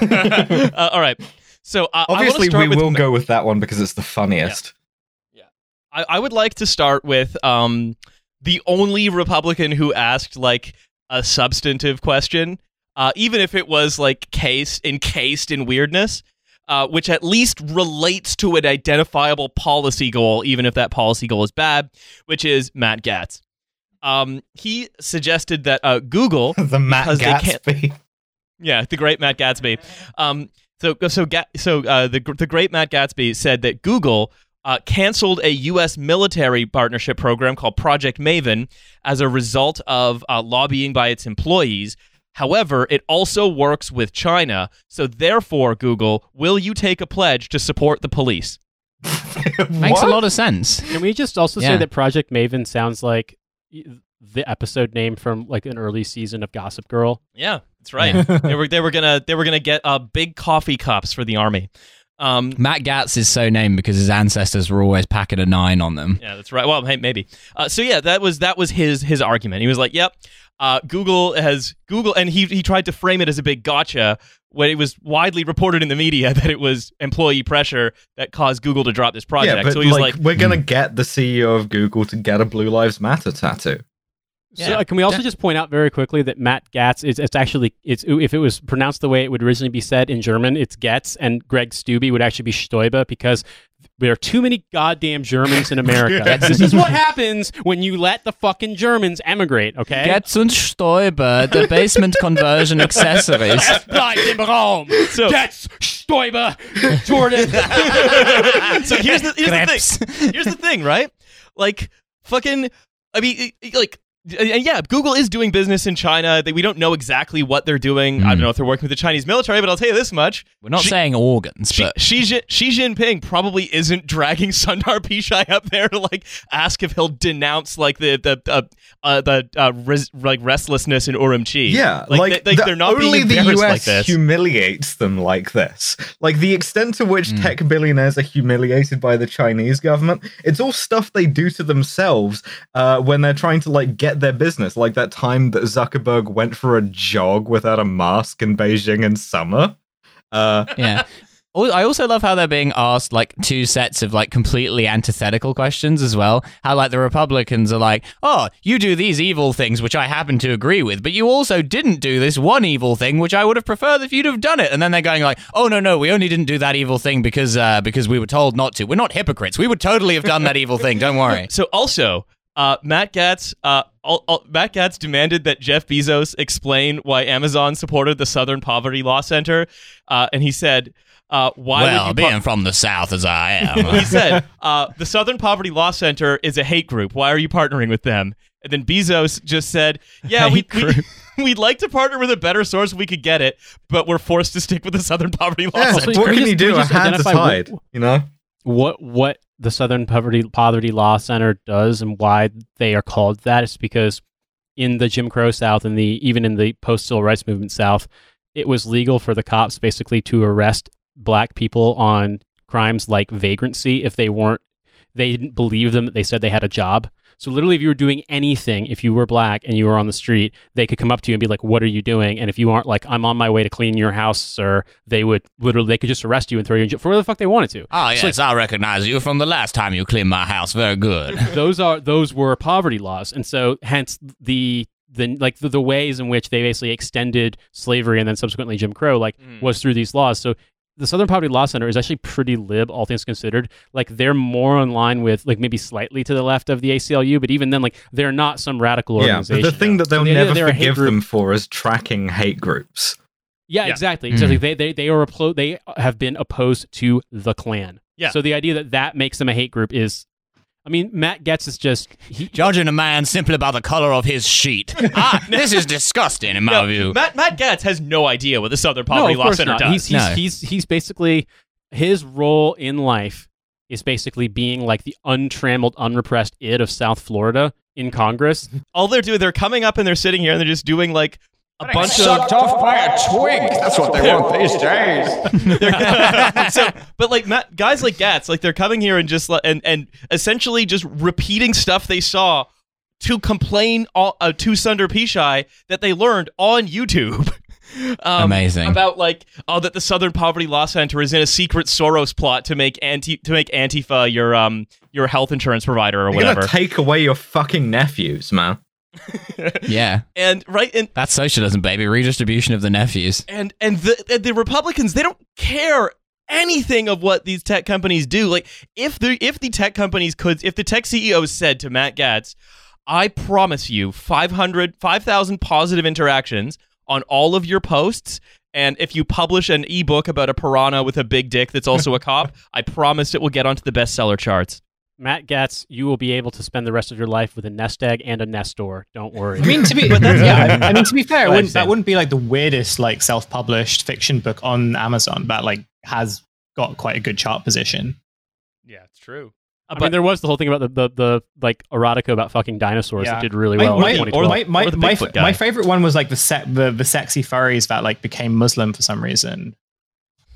uh, all right. So uh, Obviously, I wanna we with will Ma- go with that one because it's the funniest. I, I would like to start with um, the only Republican who asked like a substantive question, uh, even if it was like case encased in weirdness, uh, which at least relates to an identifiable policy goal, even if that policy goal is bad, which is Matt Gaetz. Um, he suggested that uh, Google *laughs* the Matt Because they can't- Gatsby. yeah, the great Matt Gatsby. Um, so so so uh, the the great Matt Gatsby said that Google uh, canceled a U.S. military partnership program called Project Maven as a result of uh, lobbying by its employees. However, it also works with China. So therefore, Google, will you take a pledge to support the police? *laughs* Makes a lot of sense. Can we just also Yeah. say that Project Maven sounds like the episode name from like an early season of Gossip Girl? Yeah, that's right. *laughs* they were they were gonna they were gonna get uh, big coffee cups for the army. Um, Matt Gaetz is so named because his ancestors were always packing a nine on them. Yeah, that's right. Well, hey, maybe. Uh, so yeah, that was that was his his argument. He was like, "Yep, uh, Google has Google," and he he tried to frame it as a big gotcha when it was widely reported in the media *laughs* that it was employee pressure that caused Google to drop this project. Yeah, but so he was like, like, we're gonna get the CEO of Google to get a Blue Lives Matter tattoo. So Yeah. uh, can we also just point out very quickly that Matt Gaetz is it's actually it's if it was pronounced the way it would originally be said in German, it's Getz, and Greg Steube would actually be Stoiber because there are too many goddamn Germans in *laughs* America. this is what happens when you let the fucking Germans emigrate. Okay. Getz und Stoiber, the basement conversion accessories. Bleibt im Raum. So- Getz, Stoiber, Jordan. *laughs* so here's the here's the thing. Here's the thing, right? Like fucking. I mean, it- it- like. And yeah, Google is doing business in China. They, we don't know exactly what they're doing. I don't Mm. know if they're working with the Chinese military, but I'll tell you this much: We're not She- saying organs, Xi, but Xi, Jin- Xi Jinping probably isn't *laughs* dragging Sundar Pichai up there to like ask if he'll denounce like the the uh, uh, the uh, res- like restlessness in Urumqi. Yeah, like, like, they, the- are not only being the embarrassed US like this. humiliates them like this. Like the extent to which Mm. tech billionaires are humiliated by the Chinese government, it's all stuff they do to themselves uh, when they're trying to like get their business. Like that time that Zuckerberg went for a jog without a mask in Beijing in summer. Uh, yeah. *laughs* I also love how they're being asked like two sets of like completely antithetical questions as well. How like the Republicans are like, "Oh, you do these evil things, which I happen to agree with, but you also didn't do this one evil thing, which I would have preferred if you'd have done it." And then they're going like, "Oh no, no, we only didn't do that evil thing because uh, because we were told not to. We're not hypocrites. We would totally have done that evil thing. Don't worry." *laughs* So also, uh, Matt Gaetz, uh, al- al- Matt Gaetz demanded that Jeff Bezos explain why Amazon supported the Southern Poverty Law Center, uh, and he said, uh, "Why well, would you?" being par- from the South as I *laughs* am, he said, uh, "The Southern Poverty Law Center is a hate group. Why are you partnering with them?" And then Bezos just said, "Yeah, we, we *laughs* we'd like to partner with a better source if we could get it, but we're forced to stick with the Southern Poverty Law yeah, Center." Also, what can can we you do? we A just hand is tied. what- You know. What what the Southern Poverty Poverty Law Center does and why they are called that is because in the Jim Crow South and the even in the post civil rights movement South, it was legal for the cops basically to arrest black people on crimes like vagrancy if they weren't they didn't believe them they said they had a job so literally if you were doing anything if you were black and you were on the street they could come up to you and be like what are you doing and if you aren't like i'm on my way to clean your house sir they would literally they could just arrest you and throw you in jail for whatever the fuck they wanted to Oh yes, I recognize you from the last time you cleaned my house. Very good. *laughs* those are those were poverty laws, and so hence the the like the, the ways in which they basically extended slavery and then subsequently Jim Crow like Mm. was through these laws. So the Southern Poverty Law Center is actually pretty lib, all things considered. Like they're more in line with like maybe slightly to the left of the ACLU, but even then, like they're not some radical organization. but the thing that they'll the never they're a forgive group- them for is tracking hate groups. Yeah, Yeah. exactly. Mm. Exactly. They they they are applo- they have been opposed to the Klan. Yeah. So the idea that that makes them a hate group is, I mean, Matt Getz is just he, Judging a man simply by the color of his sheet. *laughs* ah, *laughs* this is disgusting in my No, view. Matt Matt Gaetz has no idea what the Southern Poverty no, of Law course Center not. does. He's he's, No. he's he's basically his role in life is basically being like the untrammeled, unrepressed id of South Florida in Congress. All they're doing, they're coming up and they're sitting here and they're just doing like a bunch of off by a twig. That's what they want these days. *laughs* so, but like Matt, guys like Gaetz, like they're coming here and just and and essentially just repeating stuff they saw to complain all, uh, to Sundar Pichai that they learned on YouTube. *laughs* Um, Amazing. about like oh that the Southern Poverty Law Center is in a secret Soros plot to make anti to make Antifa your um your health insurance provider or They're whatever. take away your fucking nephews, man. *laughs* yeah. and right and That's socialism, baby. Redistribution of the nephews. and and the and the Republicans they don't care anything of what these tech companies do. Like if the if the tech companies could if the tech CEOs said to Matt Gaetz, I promise you 500 5000 positive interactions on all of your posts and if you publish an ebook about a piranha with a big dick that's also a cop, *laughs* I promise it will get onto the bestseller charts. Matt Getz, you will be able to spend the rest of your life with a nest egg and a nestor. Don't worry. I mean, to be, *laughs* but yeah, I, I mean, to be *laughs* fair, it Go ahead, wouldn't, that wouldn't be like the weirdest like self-published fiction book on Amazon that like has got quite a good chart position. Yeah, it's true. I mean, there was the whole thing about the the, the like erotica about fucking dinosaurs Yeah. that did really well my, in or my, my, or my, my favorite one was like the, se- the the sexy furries that like became Muslim for some reason.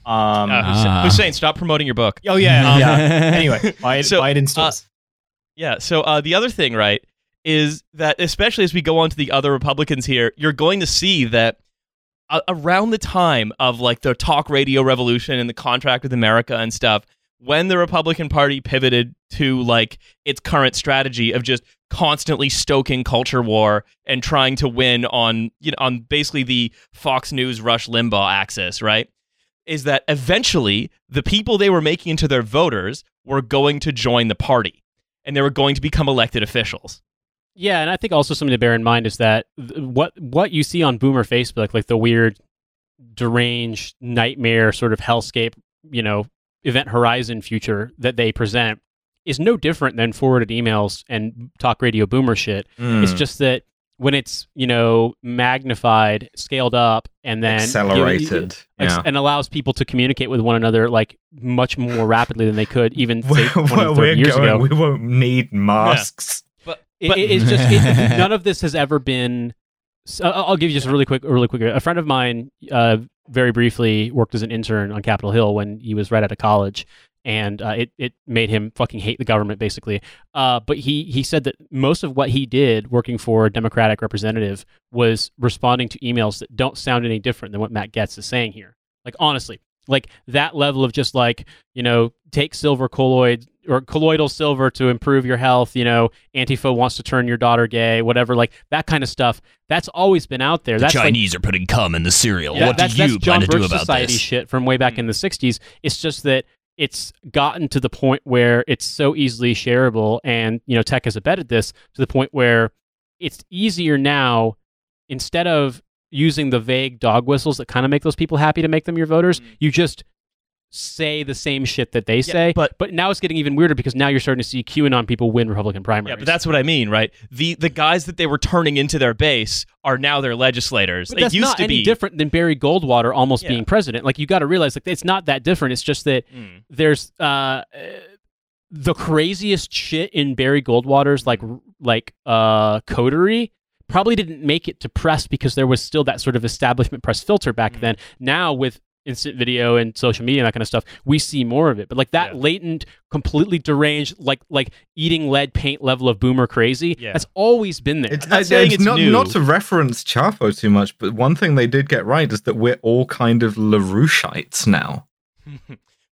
Um. Uh, Hussein. Hussein, stop promoting your book. oh yeah, um, yeah. *laughs* *laughs* Anyway, buy it, so, buy it in stores. Yeah. So uh, the other thing, right, is that especially as we go on to the other Republicans here, you're going to see that uh, around the time of like the talk radio revolution and the contract with America and stuff, when the Republican Party pivoted to like its current strategy of just constantly stoking culture war and trying to win on you know on basically the Fox News Rush Limbaugh axis, right? Is that eventually the people they were making into their voters were going to join the party and they were going to become elected officials. Yeah, and I think also something to bear in mind is that th- what what you see on Boomer Facebook, like the weird, deranged nightmare sort of hellscape, you know, event horizon future that they present, is no different than forwarded emails and talk radio Boomer shit. It's Mm. just that when it's you know magnified, scaled up, and then accelerated. ex- yeah. and allows people to communicate with one another like much more rapidly than they could even say Where, 20, where 30 we're years going, ago. we won't need masks. But, but it- it's just it, *laughs* none of this has ever been. So I'll I'll give you just a really quick, really quick. A friend of mine, uh, very briefly, worked as an intern on Capitol Hill when he was right out of college, and uh, it it made him fucking hate the government, basically. Uh, but he he said that most of what he did working for a Democratic representative was responding to emails that don't sound any different than what Matt Getz is saying here. Like honestly, like that level of just like you know take silver colloid or colloidal silver to improve your health you know antifa wants to turn your daughter gay whatever like that kind of stuff that's always been out there The that's like, Chinese are putting cum in the cereal. yeah, what do you that's John plan to do about Society this? shit from way back in the 60s it's just that it's gotten to the point where it's so easily shareable and you know tech has abetted this to the point where it's easier now instead of using the vague dog whistles that kind of make those people happy to make them your voters Mm. you just say the same shit that they say. but- but now it's getting even weirder because now you're starting to see QAnon people win Republican primaries. Yeah, but that's what I mean, right? The the guys that they were turning into their base are now their legislators. But it that's used not to any be different than Barry Goldwater almost Yeah. being president. Like you got to realize, like it's not that different. It's just that Mm. there's uh, uh, the craziest shit in Barry Goldwater's like like uh coterie probably didn't make it to press because there was still that sort of establishment press filter back Mm. then. Now with instant video and social media and that kind of stuff, we see more of it. But like that Yeah. latent, completely deranged, like like eating lead paint level of boomer crazy, Yeah. that's always been there. It's, I'm not saying it's not, new. not to reference Chapo too much, but one thing they did get right is that we're all kind of LaRoucheites now. *laughs*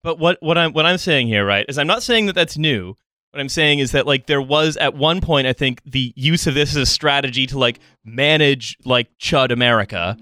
But what what I'm what I'm saying here, right, is I'm not saying that that's new. What I'm saying is that like there was at one point, I think the use of this as a strategy to like manage like Chud America,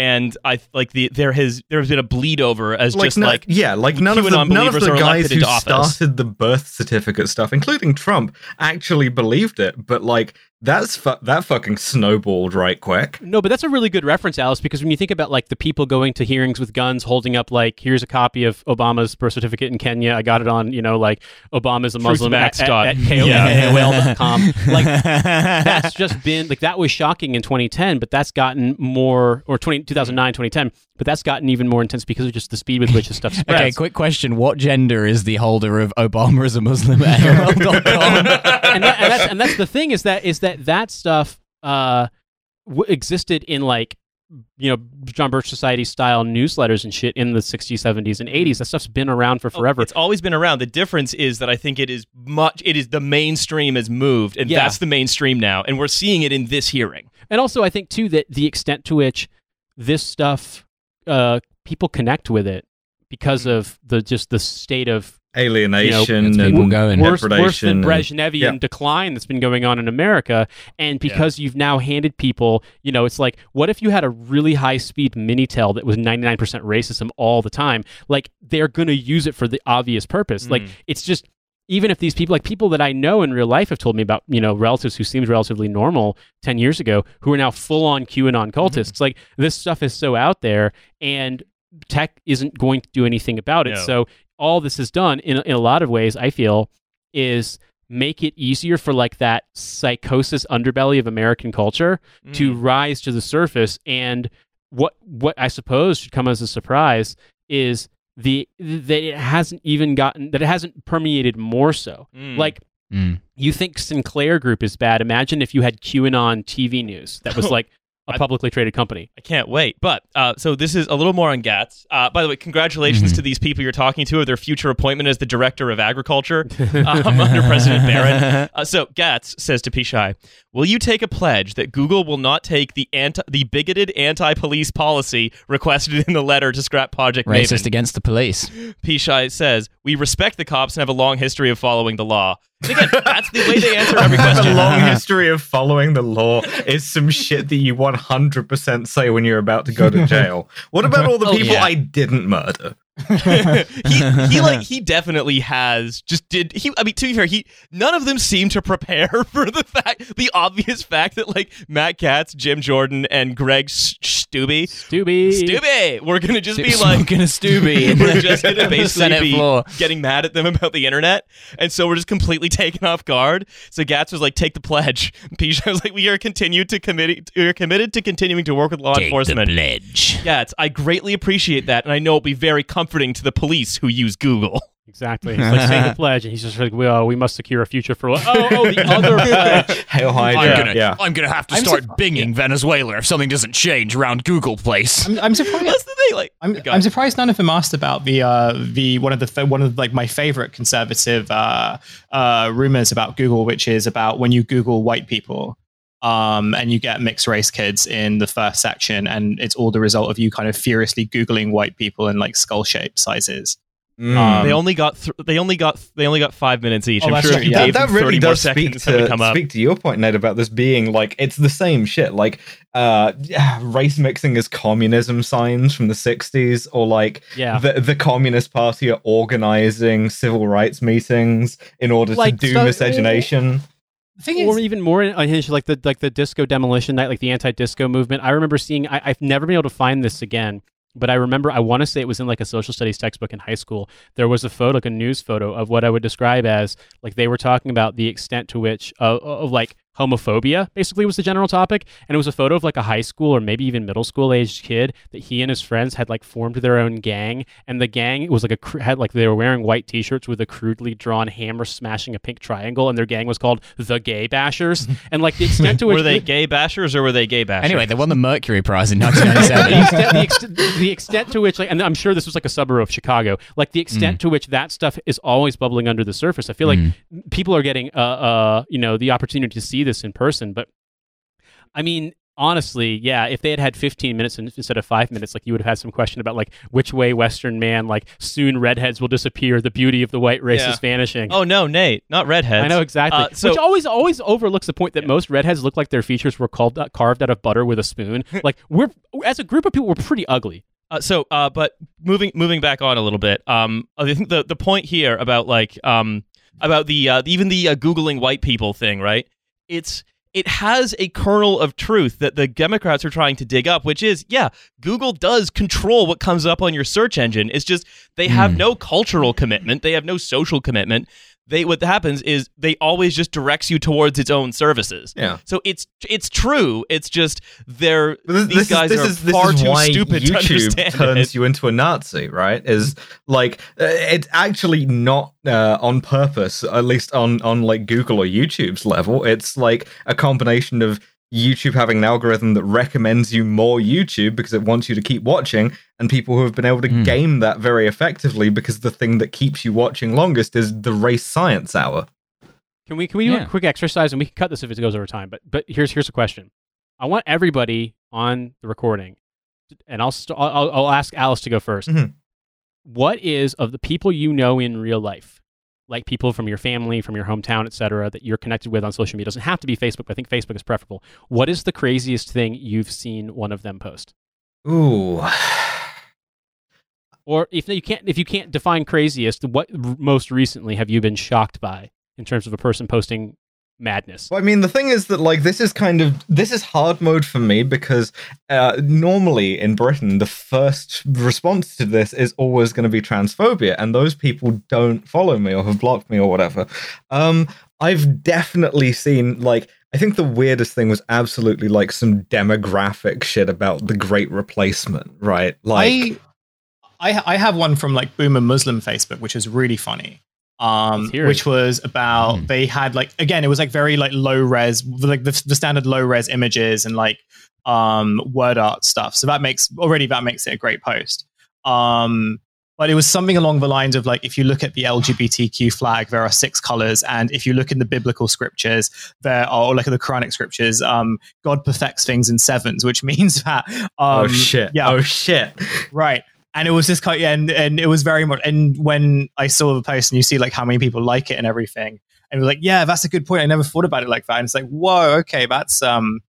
and I like the there has there has been a bleed over as just no- like yeah, like none of the none of the guys who started the birth certificate stuff, including Trump, actually believed it. But like that's fu- that fucking snowballed right quick. No, but that's a really good reference, Alice, because when you think about like the people going to hearings with guns, holding up like, here's a copy of Obama's birth certificate in Kenya. I got it on, you know, like Obama's a Muslim at, Truthmax at, dot- at KO- Yeah. AOL.com. *laughs* Like *laughs* that's just been like that was shocking in 2010, but that's gotten more or 20, 2009, 2010, but that's gotten even more intense because of just the speed with which this stuff spreads. Okay, quick question. What gender is the holder of Obama as a Muslim at *laughs* AOL.com? and, that, and, that's, and that's the thing is that is that that stuff uh, w- existed in like you know John Birch Society style newsletters and shit in the 60s, 70s, and 80s. That stuff's been around for Oh, forever. It's always been around. The difference is that I think it is much. It is the mainstream has moved, and Yeah. that's the mainstream now, and we're seeing it in this hearing. and also, I think too that the extent to which this stuff uh, people connect with it because of the just the state of Alienation It's and people going. worse, worse depredation than and- Brezhnevian yeah. decline that's been going on in America. And because you've now handed people, you know, it's like, what if you had a really high speed Minitel that was 99% racism all the time? Like, they're going to use it for the obvious purpose. Like, Mm. it's just. Even if these people, like people that I know in real life, have told me about, you know, relatives who seemed relatively normal ten years ago, who are now full on QAnon cultists. Like this stuff is so out there, and tech isn't going to do anything about it. No. So all this has done in, in a lot of ways, I feel, is make it easier for like that psychosis underbelly of American culture to Mm. rise to the surface. And what what I suppose should come as a surprise is the that it hasn't even gotten that it hasn't permeated more so. Mm. Like Mm. you think Sinclair Group is bad. Imagine if you had QAnon TV news that was *laughs* like a I- publicly traded company. I can't wait. But uh, so this is a little more on Gaetz. Uh, by the way, congratulations Mhm. to these people you're talking to of their future appointment as the director of agriculture um, *laughs* under President Barron. *laughs* Uh, so Gaetz says to Pichai, "Will you take a pledge that Google will not take the anti- the bigoted anti-police policy requested in the letter to scrap Project Racist Maven?" against the police. Pichai says, "We respect the cops and have a long history of following the law." Again, that's the way they answer every *laughs* question. a long history of following the law is some shit that you 100% say when you're about to go to *laughs* jail. What about all the Oh, people yeah. I didn't murder? *laughs* he he like he *laughs* definitely has just did he I mean to be fair he none of them seem to prepare *laughs* for the fact the obvious fact that like Matt Gaetz, Jim Jordan and Greg S- Steube Stubby. We're going to just be like Smoking a Stubby. we're just going to basically be floor. getting mad at them about the internet and so we're just completely taken off guard so Gaetz was like take the pledge Pichai was like we are continued to commit we are committed to continuing to work with law Take the enforcement pledge. Gaetz I greatly appreciate that and I know it'll be very comforting to the police who use Google Exactly. He's like saying the *laughs* pledge, and he's just like, "Well, we must secure a future for." Oh, oh, the *laughs* other pledge. Hail Hydra. I'm yeah. yeah. I'm gonna have to I'm start surp- binging Venezuela if something doesn't change around Google Place. I'm, I'm surprised. That's the thing. Like, I'm, I'm surprised none of them asked about the uh, the one of the one of like my favorite conservative uh, uh, rumors about Google, which is about when you Google white people, um, and you get mixed race kids in the first section, and it's all the result of you kind of furiously googling white people in like skull shape sizes. Mm. Um, they only got th- they only got they only got five minutes each. Oh, I'm sure if you yeah. gave that, them that really does speak it would to come up. speak to your point, Ned, about this being like it's the same shit. Like uh, *sighs* race mixing is communism signs from the '60s, or like Yeah. the the Communist Party are organizing civil rights meetings in order Like, to do so- miscegenation. Thing or is, even more unhinged, like the like the disco demolition night, like the anti-disco movement. I remember seeing. I, I've never been able to find this again, but I remember I want to say it was in like a social studies textbook in high school. There was a photo, like a news photo of what I would describe as like they were talking about the extent to which uh, of like homophobia basically was the general topic and it was a photo of like a high school or maybe even middle school aged kid that he and his friends had like formed their own gang and the gang was like a cr- had like they were wearing white t-shirts with a crudely drawn hammer smashing a pink triangle and their gang was called the gay bashers *laughs* and like the extent to which Were they gay bashers or were they gay bashers? Anyway, they won the Mercury Prize in *laughs* the 1997. extent, the, extent, the extent to which, like, and I'm sure this was like a suburb of Chicago, like the extent to which that stuff is always bubbling under the surface. I feel like people are getting, uh, uh, you know, the opportunity to see this in person. But I mean, honestly, yeah, if they had had 15 minutes instead of five minutes, like you would have had some question about like which way Western man, like soon redheads will disappear, the beauty of the white race Yeah. is vanishing. Oh no, Nate, not redheads. I know exactly. Uh, so Which always always overlooks the point that most redheads look like their features were called, carved out of butter with a spoon. *laughs* like we're as a group of people, we're pretty ugly. Uh, so, uh, but moving moving back on a little bit, um, I think the the point here about like um about the uh, even the uh, googling white people thing, right? It's it has a kernel of truth that the Democrats are trying to dig up, which is yeah, Google does control what comes up on your search engine. It's just they have hmm. no cultural commitment, they have no social commitment. They what happens is they always just directs you towards its own services. Yeah. So it's it's true. It's just they're this, these this guys is, are far too stupid to YouTube understand turns it. you into a Nazi, right? Is like uh, it's actually not uh, on purpose, at least on on like Google or YouTube's level. It's like a combination of YouTube having an algorithm that recommends you more YouTube because it wants you to keep watching, and people who have been able to Hmm. game that very effectively because the thing that keeps you watching longest is the race science hour. Can we can we do Yeah. a quick exercise and we can cut this if it goes over time? But but here's here's a question. I want everybody on the recording, and I'll st- I'll, I'll I'll ask Alice to go 1st Mhm. What is of the people you know in real life, like people from your family, from your hometown, etc., that you're connected with on social media? It doesn't have to be Facebook, but I think Facebook is preferable. What is the craziest thing you've seen one of them post? Ooh. Or if you can't if you can't define craziest, what r- most recently have you been shocked by in terms of a person posting madness? Well, I mean, the thing is that like this is kind of this is hard mode for me because uh, normally in Britain the first response to this is always going to be transphobia, and those people don't follow me or have blocked me or whatever. Um, I've definitely seen like I think the weirdest thing was absolutely like some demographic shit about the Great Replacement, right? Like. I, I I have one from like Boomer Muslim Facebook, which is really funny. Um, which was about Hmm. they had like again, it was like very like low res, like the, the standard low res images and like um word art stuff. So that makes already that makes it a great post. Um, but it was something along the lines of like if you look at the LGBTQ flag, there are six colors, and if you look in the biblical scriptures, there are or like the Quranic scriptures, um, God perfects things in sevens, which *laughs* means that um, oh shit! yeah, Oh shit! Right. And it was just kind yeah, and, and it was very much and when I saw the post and you see like how many people like it and everything, and we're like, yeah, that's a good point. I never thought about it like that. And it's like, whoa, okay, that's um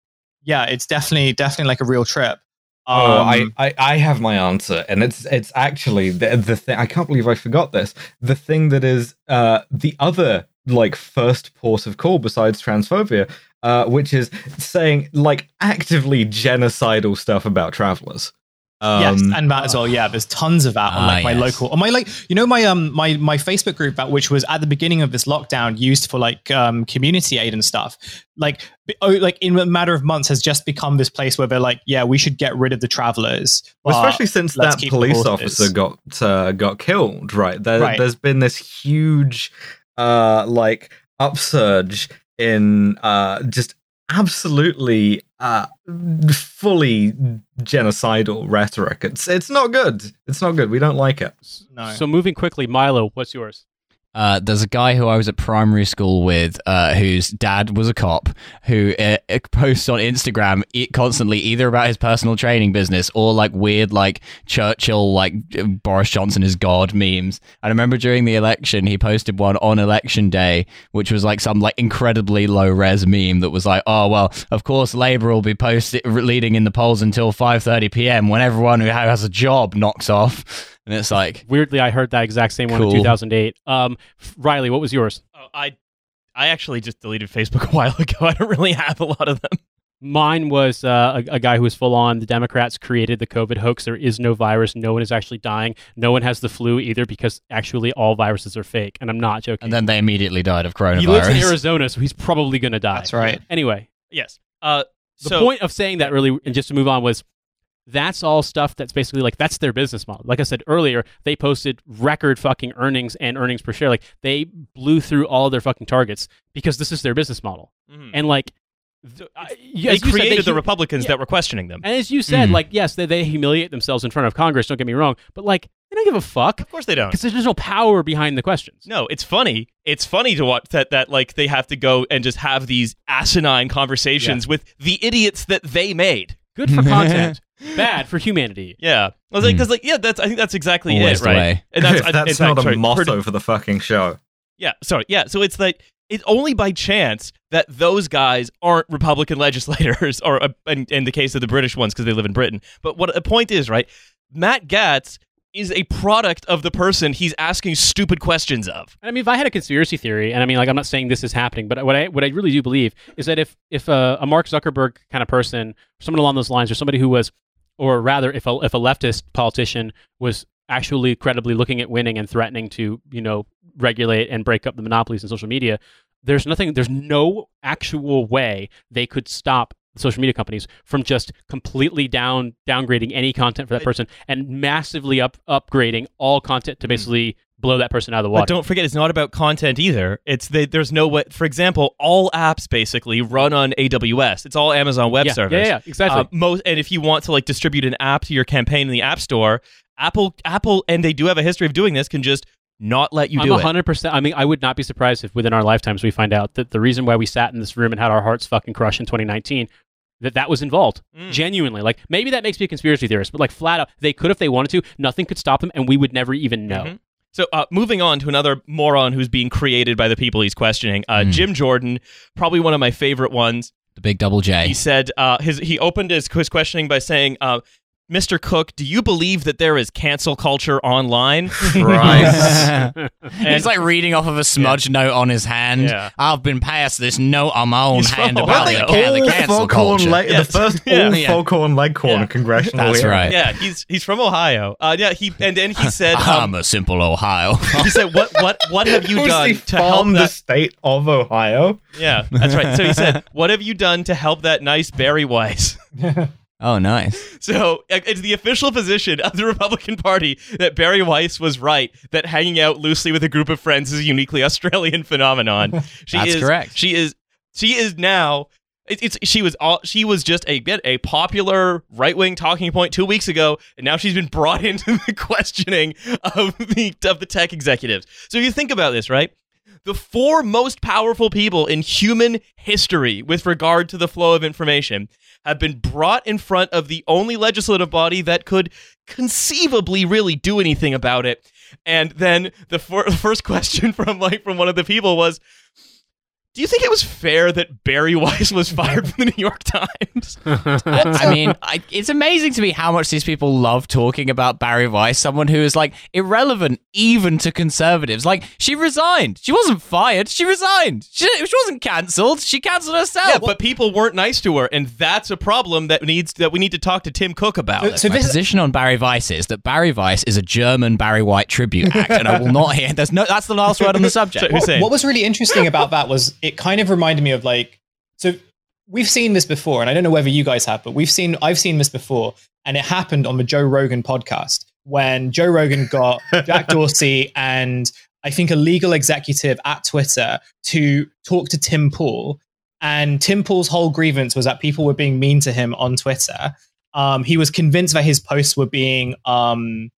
yeah, it's definitely definitely like a real trip. Oh, I, Um, I, I have my answer, and it's it's actually the the thing. I can't believe I forgot this. The thing that is uh the other like first port of call besides transphobia, uh, which is saying like actively genocidal stuff about travelers. Yes, Um, and that as well. Yeah, there's tons of that on Ah, like my yes. local, on my like, you know, my um my my Facebook group that which was at the beginning of this lockdown used for like um community aid and stuff. Like, oh, like in a matter of months has just become this place where they're like, yeah, we should get rid of the travelers, especially since that police officer got uh, got killed, right? There, Right. There's been this huge, uh, like upsurge in uh, just absolutely, uh, fully genocidal rhetoric. It's it's not good. It's not good. We don't like it. No. So moving quickly, Milo, what's yours? Uh, there's a guy who I was at primary school with, uh, whose dad was a cop, who uh, uh, posts on Instagram constantly either about his personal training business or like weird like Churchill like Boris Johnson is God memes. I remember during the election, he posted one on election day, which was like some like incredibly low res meme that was like, oh well, of course Labour will be posted leading in the polls until 5:30 p.m. when everyone who has a job knocks off. And it's like, Weirdly, I heard that exact same one in 2008. Um, Riley, what was yours? Oh, I I actually just deleted Facebook *laughs* a while ago. I don't really have a lot of them. Mine was uh, a, a guy who was full on. The Democrats created the COVID hoax. There is no virus. No one is actually dying. No one has the flu either because actually all viruses are fake. And I'm not joking. And then they immediately died of coronavirus. he lives in Arizona, so he's probably going to die. That's right. Anyway, Yes. Uh, the so, point of saying that really, and just to move on, was that's all stuff that's basically like that's their business model. Like I said earlier, they posted record fucking earnings and earnings per share. Like they blew through all their fucking targets because this is their business model. Mhm. And like, th- I- they as you said, created the Republicans yeah. that were questioning them. And as you said, Mm. like yes, they, they humiliate themselves in front of Congress. Don't get me wrong, but like they don't give a fuck Of course they don't. because there's no power behind the questions. No, it's funny. It's funny to watch that that like they have to go and just have these asinine conversations with the idiots that they made. Good for content, *laughs* bad for humanity. Yeah, I was like, because like, yeah, that's I think that's exactly Always it, the right? way. And that's, *laughs* if I- that's in fact, not a sorry, motto Purdue- for the fucking show. Yeah, sorry. Yeah, so it's like it's only by chance that those guys aren't Republican *laughs* legislators, or uh, in, in the case of the British ones because they live in Britain. But what the point is, right? Matt Gaetz is a product of the person he's asking stupid questions of. I mean, if I had a conspiracy theory, and I mean, like, I'm not saying this is happening, but what I what I really do believe is that if if a, a Mark Zuckerberg kind of person, someone along those lines, or somebody who was, or rather, if a if a leftist politician was actually credibly looking at winning and threatening to, you know, regulate and break up the monopolies in social media, there's nothing, there's no actual way they could stop social media companies from just completely down downgrading any content for that person and massively up upgrading all content to hmm. basically blow that person out of the water. But don't forget, it's not about content either. It's they, there's no way. For example, all apps basically run on AWS. It's all Amazon Web yeah, Service. Yeah, yeah, exactly. Uh, most, and if you want to like distribute an app to your campaign in the App Store, Apple, Apple, and they do have a history of doing this, can just not let you I'm do it. 100%. I mean, I would not be surprised if within our lifetimes we find out that the reason why we sat in this room and had our hearts fucking crush in 2019 that that was involved. Mm. Genuinely. Like maybe that makes me a conspiracy theorist, but like flat out they could if they wanted to. Nothing could stop them and we would never even know. Mhm. So, uh, moving on to another moron who's being created by the people he's questioning, uh, Hmm. Jim Jordan, probably one of my favorite ones. the big double J. He said uh, his he opened his quiz questioning by saying, uh, "Mr. Cook, do you believe that there is cancel culture online?" Christ. *laughs* He's like reading off of a smudge note on his hand. Yeah. I've been passed this note on my own He's from hand about the, Ohio. can- the cancel Foghorn culture. Lake- Yes. *laughs* The first Yeah. all Yeah. Foghorn Leghorn Yeah. congressional That's hearing. right. yeah, he's he's from Ohio. Uh, yeah, he and then he said, *laughs* I'm um, a simple Ohio. he said, "What what what have you done to help the that?" state of Ohio? Yeah, that's right. So he said, "What have you done to help that nice Bari Weiss?" Oh, nice. *laughs* So uh, it's the official position of the Republican Party that Bari Weiss was right that hanging out loosely with a group of friends is a uniquely *laughs* Australian phenomenon. *laughs* She That's is, correct. She is. She is now. it- It's she was all she was just a bit a popular right wing talking point two weeks ago, and now she's been brought into the questioning of the of the tech executives. So if you think about this, right? The four most powerful people in human history with regard to the flow of information have been brought in front of the only legislative body that could conceivably really do anything about it. And then the, fir- *laughs* the first question from like from one of the people was, "Do you think it was fair that Bari *laughs* Weiss was fired from the New York Times?" *laughs* I mean, *laughs* I, it's amazing to me how much these people love talking about Bari Weiss, someone who is like irrelevant even to conservatives. Like, she resigned. She wasn't fired. She resigned. She, she wasn't cancelled. She cancelled herself. yeah, but people weren't nice to her, and that's a problem that needs that we need to talk to Tim Cook about. So, so My this position on Bari Weiss is that Bari Weiss is a German Barry White tribute act, and I will not hear. There's no. That's the last word on the subject. So- Hussein. what was really interesting about that was it kind of reminded me of like so we've seen this before and i don't know whether you guys have but we've seen i've seen this before and it happened on the joe rogan podcast when joe rogan got *laughs* jack dorsey and i think a legal executive at twitter to talk to tim pool. And tim pool's whole grievance was that people were being mean to him on twitter. Um, he was convinced that his posts were being um,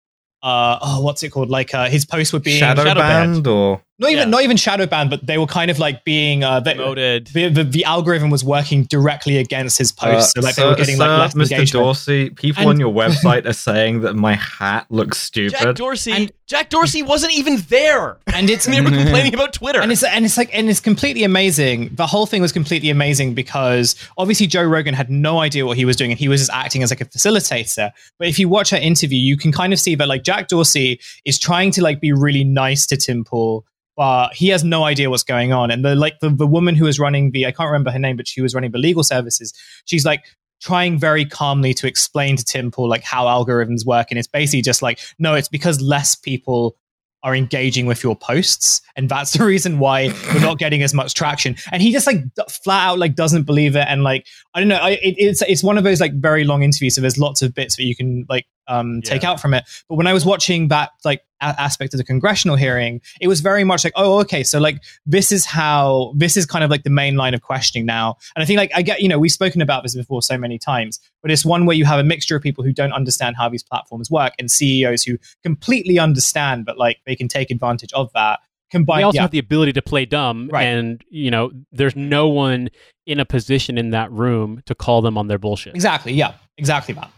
uh, oh what's it called? Like uh, his posts were being Shadow, Shadow banned or not even Yeah. not even shadow banned, but they were kind of like being uh, they, Promoted. the, the the algorithm was working directly against his posts, Uh, so like they were getting sir, like less Mr. engagement. Dorsey, people And- on your *laughs* website are saying that my hat looks stupid. Jack stupid. Dorsey. And- Jack Dorsey wasn't even there. And it's And *laughs* they were complaining about Twitter. and it's and it's like and it's completely amazing. The whole thing was completely amazing because obviously Joe Rogan had no idea what he was doing, and he was just acting as like a facilitator. But if you watch that interview, you can kind of see that like Jack Dorsey is trying to like be really nice to Tim Pool but he has no idea what's going on. And the like the, the woman who was running the I can't remember her name, but she was running the legal services. She's like trying very calmly to explain to Tim Pool like how algorithms work, and it's basically just like no, it's because less people are engaging with your posts and that's the reason why we're not getting as much traction and he just like flat out like doesn't believe it and like i don't know I, it, it's it's one of those like very long interviews so there's lots of bits that you can like um take out from it but when i was watching that like a- aspect of the congressional hearing it was very much like oh okay so like this is how this is kind of like the main line of questioning now and i think like i get you know we've spoken about this before so many times but it's one where you have a mixture of people who don't understand how these platforms work and ceos who completely understand but like they can take advantage of that combined they also yeah. have the ability to play dumb, Right. and you know, there's no one in a position in that room to call them on their bullshit. exactly yeah exactly that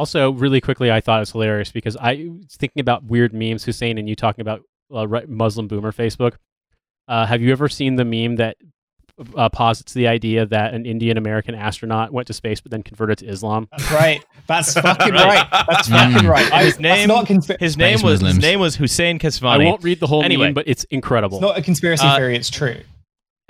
Also, really quickly, I thought it was hilarious because I was thinking about weird memes, Hussein, and you talking about uh, Muslim boomer Facebook. Uh, have you ever seen the meme that uh, posits the idea that an Indian American astronaut went to space but then converted to Islam? That's right. That's *laughs* fucking Right. right. That's Mm. fucking right. I, His name- not consp- His Space name was his Muslims. name was Hussein I won't read the whole Anyway. meme, but it's incredible. it's not a conspiracy Uh, theory. It's true.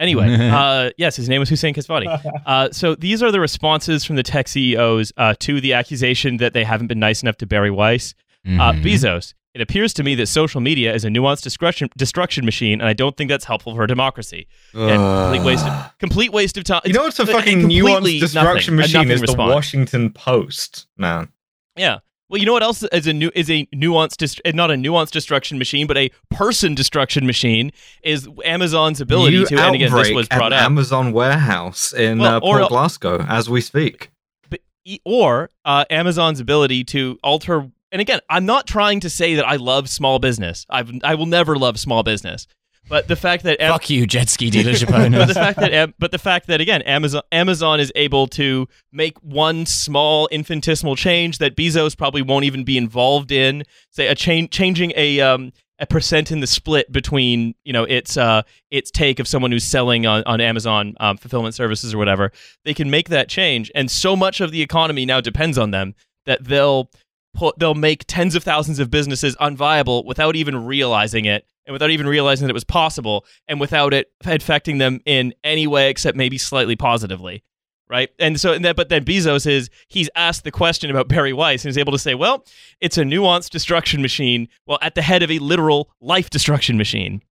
Anyway, *laughs* uh, yes, his name was Hussein Kesvani. *laughs* Uh, so these are the responses from the tech CEOs uh, to the accusation that they haven't been nice enough to Bari Weiss. Uh, Mhm. Bezos, it appears to me that social media is a nuanced destruction, destruction machine, and I don't think that's helpful for democracy. Yeah, complete waste of, complete waste of time. You know what's a fucking nuanced destruction nothing, machine nothing is the. Washington Post, man. Yeah. Well, you know what else is a new is a nuanced dist- eh, not a nuanced destruction machine, but a person destruction machine is Amazon's ability New to. And again, this was brought an up. Amazon warehouse in Well, uh, or- Glasgow as we speak. but, or uh, Amazon's ability to alter. And again, I'm not trying to say that I love small business. I've I will never love small business, but the fact that Am- Fuck you, jet ski *laughs* dealership but the fact that but the fact that again Amazon Amazon is able to make one small infinitesimal change that Bezos probably won't even be involved in say a change changing a um a percent in the split between you know its uh its take of someone who's selling on, on Amazon um, fulfillment services or whatever they can make that change. And so much of the economy now depends on them that they'll put they'll make tens of thousands of businesses unviable without even realizing it and without even realizing that it was possible and without it affecting them in any way except maybe slightly positively right? And so and that, but then bezos is he's asked the question about bari weiss and is able to say well it's a nuanced destruction machine well at the head of a literal life destruction machine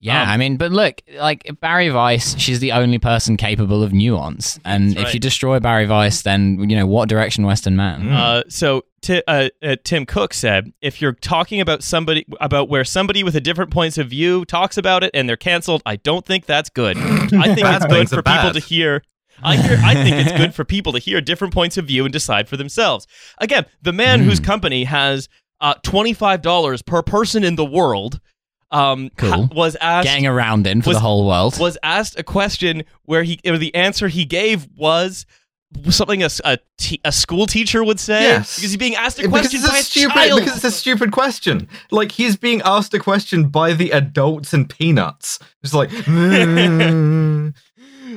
Yeah, Um, I mean, but look, like Bari Weiss, she's the only person capable of nuance. And That's if you destroy Bari Weiss, then you know what direction, Western man. Mm. Uh, so ti uh, uh, Tim Cook said, if you're talking about somebody about where somebody with a different points of view talks about it and they're canceled, I don't think that's good. *laughs* I think that's good for people to hear. I hear. I think it's *laughs* good for people to hear different points of view and decide for themselves. Again, the man whose company has uh, twenty five dollars per person in the world um, Cool. ha- was asked Getting around in for was- the whole world. was asked a question where he or the answer he gave was something a, s- a, te- a school teacher would say Yes. because he's being asked a Because question it's by a a stupid child. because it's a stupid question. Like he's being asked a question by the adults and peanuts. It's like *laughs* mm.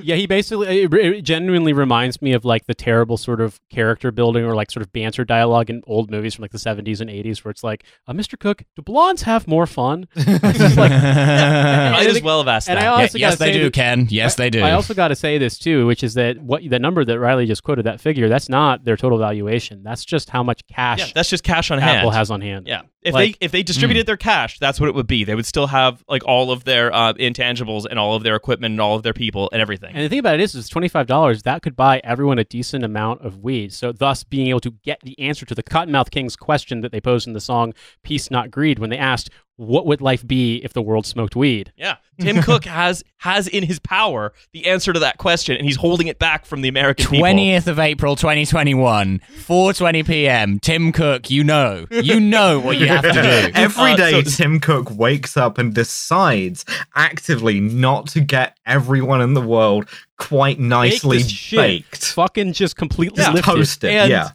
Yeah, he basically it, it genuinely reminds me of like the terrible sort of character building or like sort of banter dialogue in old movies from like the 70s and 80s where it's like, uh, "Mr. Cook, do blondes have more fun?" *laughs* It's just like, *laughs* Might as well have asked and that. I Yeah, yes, they do, that- Ken. Yes, they do. I also got to say this too, which is that what the number that Riley just quoted, that figure, that's not their total valuation. That's just how much cash yeah, that's just cash on Apple hand. has on hand. yeah, if Like- they if they distributed their cash, that's what it would be. They would still have like all of their uh, intangibles and all of their equipment and all of their people and everything. And the thing about it is, is twenty five dollars that could buy everyone a decent amount of weed. So, thus being able to get the answer to the Cottonmouth King's question that they posed in the song "Peace Not Greed" when they asked, "What would life be if the world smoked weed?" yeah, Tim *laughs* Cook has has in his power the answer to that question, and he's holding it back from the American people. 20th of April 2021, 4:20 p.m. Tim Cook, you know. You know what you have to do. *laughs* every Uh, day so- Tim Cook wakes up and decides actively not to get everyone in the world quite nicely this baked. Fucking just completely Yeah. lifted. Toast it, And- yeah.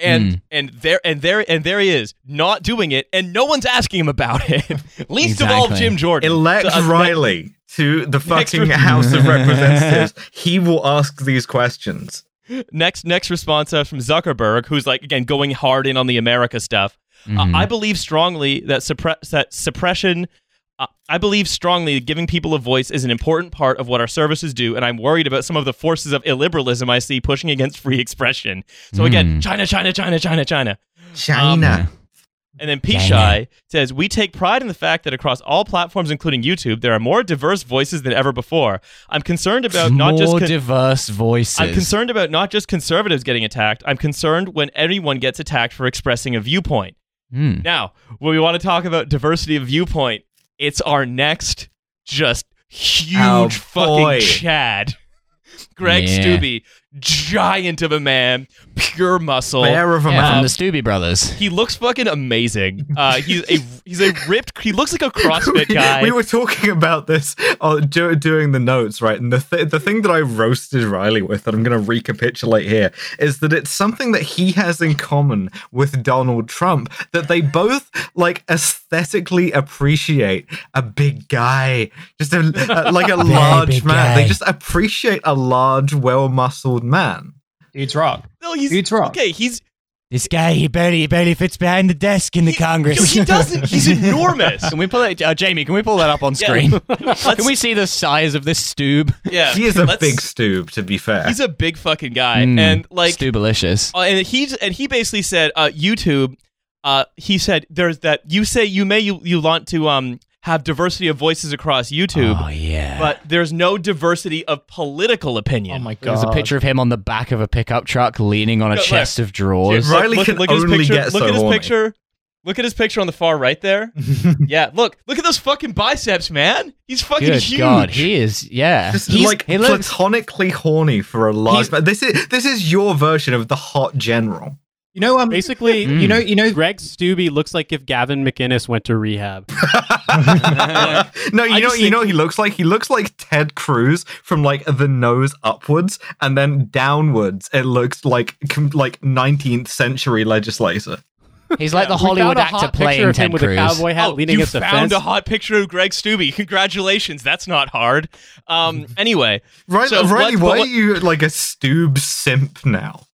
And Mm. and there and there and there he is not doing it and no one's asking him about it *laughs* least of all jim jordan Elect So, uh, Riley to the fucking re- House of *laughs* Representatives. he will ask these questions. next next response uh, from zuckerberg who's like again going hard in on the america stuff Uh, Mhm. i believe strongly that, suppre- that suppression Uh, I believe strongly that giving people a voice is an important part of what our services do, and I'm worried about some of the forces of illiberalism I see pushing against free expression. So again, Hmm. China, China, China, China, China. China. And then Pichai says, We take pride in the fact that across all platforms, including YouTube, there are more diverse voices than ever before. I'm concerned about not More just. con- diverse voices. I'm concerned about not just conservatives getting attacked. I'm concerned when anyone gets attacked for expressing a viewpoint. Hmm. Now, when we want to talk about diversity of viewpoint, it's our next just oh, huge Oh, fucking boy. Chad. Greg Yeah. Steube, giant of a man, pure muscle. Bear of a Yeah, from the Stubby Brothers. He looks fucking amazing. Uh, he's a he's a ripped. He looks like a CrossFit *laughs* guy. we were talking about this uh, do, doing the notes, right? And the th- the thing that I roasted Riley with, that I'm going to recapitulate here, is that it's something that he has in common with Donald Trump. That they both like aesthetically appreciate a big guy, just a, a- like a *laughs* large man. guy. They just appreciate a large, well-muscled man. Dude's rock. no, he's Dude's wrong. okay. He's This guy, he barely, he barely fits behind the desk in the Congress. He doesn't. He's *laughs* enormous. Can we pull it, uh, Jamie? Can we pull that up on screen? *laughs* Let's- can we see the size of this stube? Yeah, He is a let's- big stoob, to be fair. He's a big fucking guy, Mm, and like Stubalicious. Uh, and he and he basically said, uh, YouTube. Uh, he said, "There's that you say you may you, you want to um have diversity of voices across YouTube, Oh yeah. but there's no diversity of political opinion." Oh my god. There's a picture of him on the back of a pickup truck leaning on a Look, chest of drawers. Riley look, can look at his only picture. get look so at his horny. picture. Look at his picture on the far right there. *laughs* yeah, look, look at those fucking biceps, man. He's fucking Good huge. God, he is. Yeah, Just He's- like he looks. platonically horny for a large He's- man. This is this is your version of the hot general. You know, um, Basically, Mm. *laughs* you know, you know, Greg Steube looks like if Gavin McInnes went to rehab. *laughs* no, you I know, you think- know, he looks like he looks like Ted Cruz from like the nose upwards, and then downwards it looks like com- like 19th century legislator. He's like the Hollywood a actor playing of him Ted with Cruz. a cowboy hat Oh, leaning you against a found fence. a hot picture of Greg Steube. Congratulations. That's not hard. Um. *laughs* Anyway, Right, So Riley, what- why what- are you like a stoob simp now?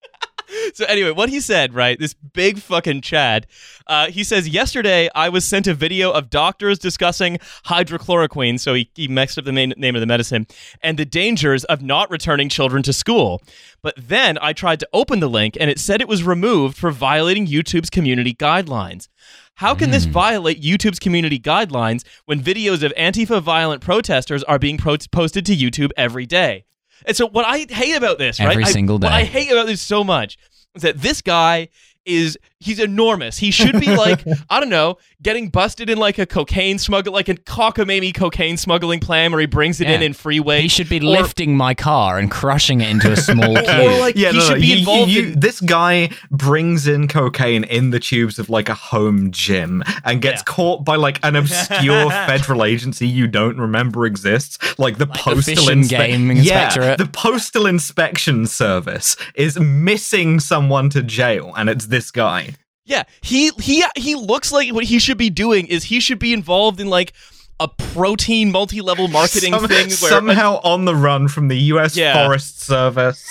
*laughs* so anyway, what he said, right? This big fucking Chad. Uh, he says yesterday I was sent a video of doctors discussing hydrochloroquine. So he, he mixed up the main, name of the medicine and the dangers of not returning children to school. But then I tried to open the link and it said it was removed for violating YouTube's community guidelines. How can this violate YouTube's community guidelines when videos of Antifa violent protesters are being pro- posted to YouTube every day? And so, what I hate about this, right? Every I- single What I hate about this so much is that this guy is he's enormous. He should be like *laughs* I don't know, getting busted in like a cocaine smuggle, like a cockamamie cocaine smuggling plan where he brings it in Yeah. in freeway. He should be Or- lifting my car and crushing it into a *laughs* small cube. or like Yeah, he no, should no, be you- involved you- in This guy brings in cocaine in the tubes of like a home gym and gets Yeah. caught by like an obscure *laughs* federal agency you don't remember exists, like the the postal Fish inspe- Game Yeah, the postal inspection service is missing someone to jail, and it's this guy. Yeah, he he he looks like what he should be doing is he should be involved in like a protein multi-level marketing Some- thing where somehow on the run from the U.S. Yeah. Forest Service.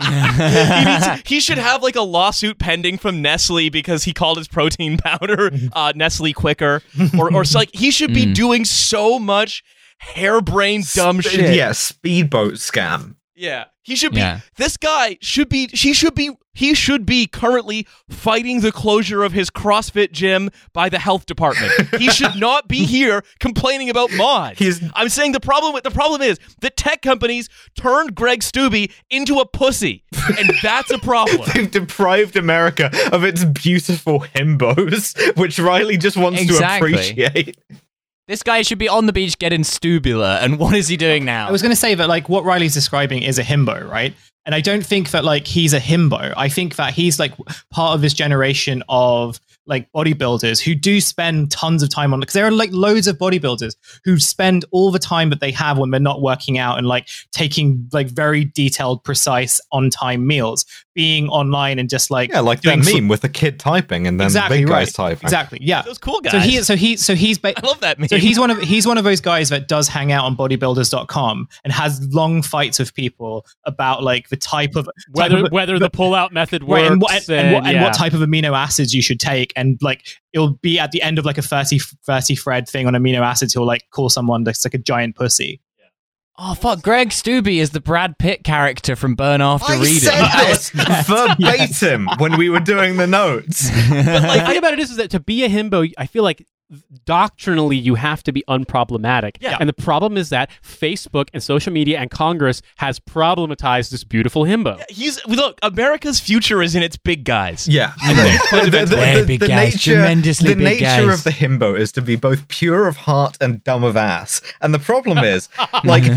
*laughs* he, needs, he should have like a lawsuit pending from Nestle because he called his protein powder uh, Nestle Quicker, or or so, like he should be Mm. doing so much harebrained dumb Sp- shit. Yeah, speedboat scam. Yeah. He should be Yeah. this guy should be she should be he should be currently fighting the closure of his CrossFit gym by the health department. he should *laughs* not be here complaining about mods. He's- I'm saying the problem with the problem is that tech companies turned Greg Steube into a pussy. And that's a problem. *laughs* They've deprived America of its beautiful himbos, *laughs* which Riley just wants Exactly. to appreciate. This guy should be on the beach getting stubula, and what is he doing now? I was going to say that like what Riley's describing is a himbo, right? And I don't think that like he's a himbo. I think that he's like part of this generation of like bodybuilders who do spend tons of time on because there are like loads of bodybuilders who spend all the time that they have when they're not working out and like taking like very detailed, precise, on time meals, being online and just like Yeah, like that doing fl- meme with the kid typing and then exactly the big right. guys typing. Exactly, yeah. Those cool guys. So he so he so he's ba- I love that meme. so he's one of he's one of those guys that does hang out on bodybuilders.com and has long fights with people about like the type of type whether of- whether the pull-out method works right, and, what, and, and, what, and what type of amino acids you should take and like it'll be at the end of like a 30 30 thread thing on amino acids he'll like call someone that's like a giant pussy Oh fuck! Greg Steube is the Brad Pitt character from Burn After I Reading. said this *laughs* verbatim when we were doing the notes. but like, the thing about it is, is that to be a himbo, I feel like doctrinally you have to be unproblematic. Yeah. And the problem is that Facebook and social media and Congress has problematized this beautiful himbo. He's look. America's future is in its big guys. Yeah, fundamentally. *laughs* Very big guys, tremendously the big nature guys. of the himbo is to be both pure of heart and dumb of ass. And the problem is, like, *laughs* you,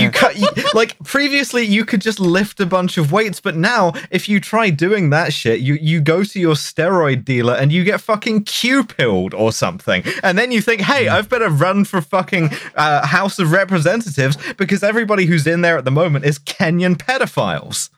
you, cut, you like previously you could just lift a bunch of weights, but now if you try doing that shit, you you go to your steroid dealer and you get fucking Q pilled or something, and then you think, hey, I've better run for fucking uh, House of Representatives because everybody who's in there at the moment is Kenyan pedophiles.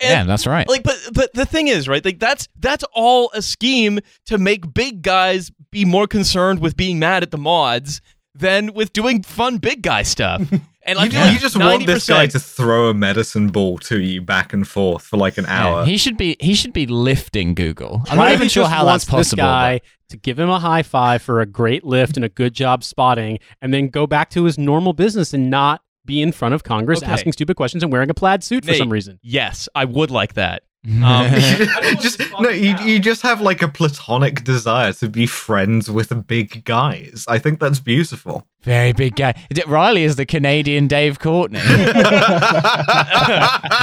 yeah, And, that's right. Like, but but the thing is, right? Like that's that's all a scheme to make big guys be more concerned with being mad at the mods than with doing fun big guy stuff. *laughs* And I You, feel like you just want this guy to throw a medicine ball to you back and forth for like an Yeah, hour. he should be he should be lifting Google. I'm not Riley even sure how that's possible. This guy to give him a high five for a great lift and a good job spotting, and then go back to his normal business and not be in front of Congress Okay. asking stupid questions and wearing a plaid suit for some reason. Yes, I would like that. *laughs* Um, *laughs* *laughs* just no, you, you just have like a platonic desire to be friends with big guys. I think that's beautiful. Very big guy. Is Riley is the Canadian Dave Courtney. *laughs* That's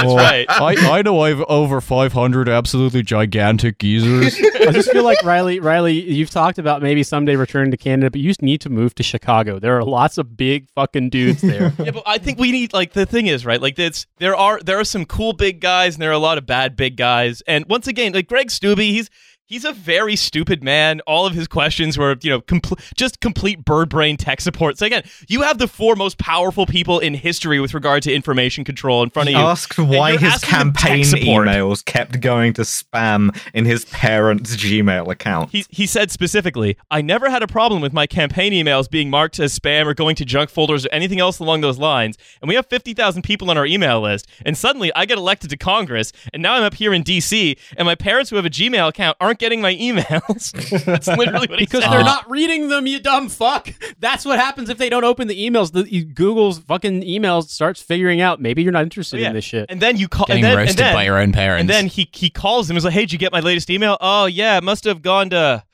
right. I, I know I've over 500 absolutely gigantic geezers. *laughs* I just feel like Riley, Riley, you've talked about maybe someday returning to Canada, but you just need to move to Chicago. There are lots of big fucking dudes there. *laughs* yeah, but I think we need like the thing is right. Like it's there are there are some cool big guys and there are a lot of bad big guys. And once again, like Greg Steube, he's he's a very stupid man. All of his questions were you know compl- just complete bird brain tech support. So again, you have the four most powerful people in history with regard to information control in front of you. Asked why his asking them tech campaign emails kept going to spam in his parents' Gmail account. He, he said specifically, I never had a problem with my campaign emails being marked as spam or going to junk folders or anything else along those lines. And we have 50,000 people on our email list. And suddenly I get elected to Congress. And now I'm up here in D.C. And my parents who have a Gmail account aren't getting my emails. *laughs* That's literally what he Because said. they're not reading them, you dumb fuck. That's what happens if they don't open the emails. The you- Google's fucking emails starts figuring out maybe you're not interested Oh, Yeah. in this shit. And then you call. Getting and then, roasted and then, by your own parents. And then he he calls him. He's like, "Hey, did you get my latest email? Oh yeah, it must have gone to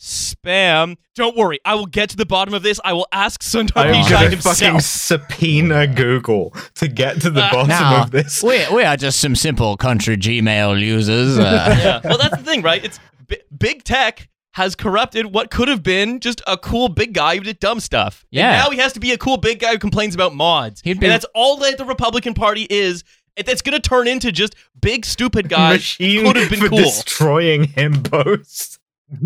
spam. Don't worry, I will get to the bottom of this. I will ask Sundar I'm Pichai gonna himself." fucking subpoena Google to get to the Ah. bottom now, of this. we, we are just some simple country Gmail users. Uh, *laughs* yeah. Well, that's the thing, right? It's b- big tech has corrupted what could have been just a cool big guy who did dumb stuff. And Yeah. now he has to be a cool big guy who complains about mods. He'd be- and that's all that the Republican Party is. It- That's going to turn into just big stupid guys. Machine Could have been for cool. destroying himbos.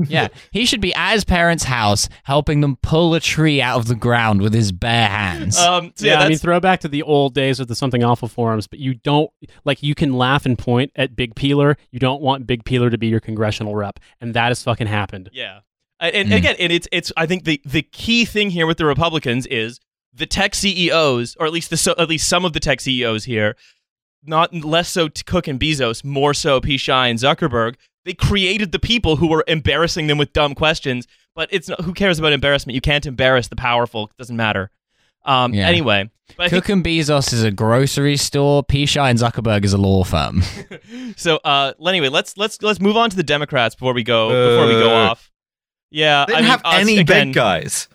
Yeah, he should be at his parents' house helping them pull a tree out of the ground with his bare hands. Um, so yeah, yeah, I mean, that's, throwback to the old days of the Something Awful forums, but you don't like you can laugh and point at Big Peeler. You don't want Big Peeler to be your congressional rep, and that has fucking happened. yeah. And, and Mm. again, and it's it's. I think the the key thing here with the Republicans is the tech CEOs, or at least the so, at least some of the tech CEOs here, not less so t- Cook and Bezos, more so Pichai and Zuckerberg. They created the people who were embarrassing them with dumb questions. But it's not, who cares about embarrassment? You can't embarrass the powerful. It doesn't matter. Um, Yeah. Anyway, but I think, Cook and Bezos is a grocery store. Pichai and Zuckerberg is a law firm. *laughs* so. Uh, anyway, let's let's let's move on to the Democrats before we go before we go Uh, off. Yeah, They didn't mean, have us, any again, big guys.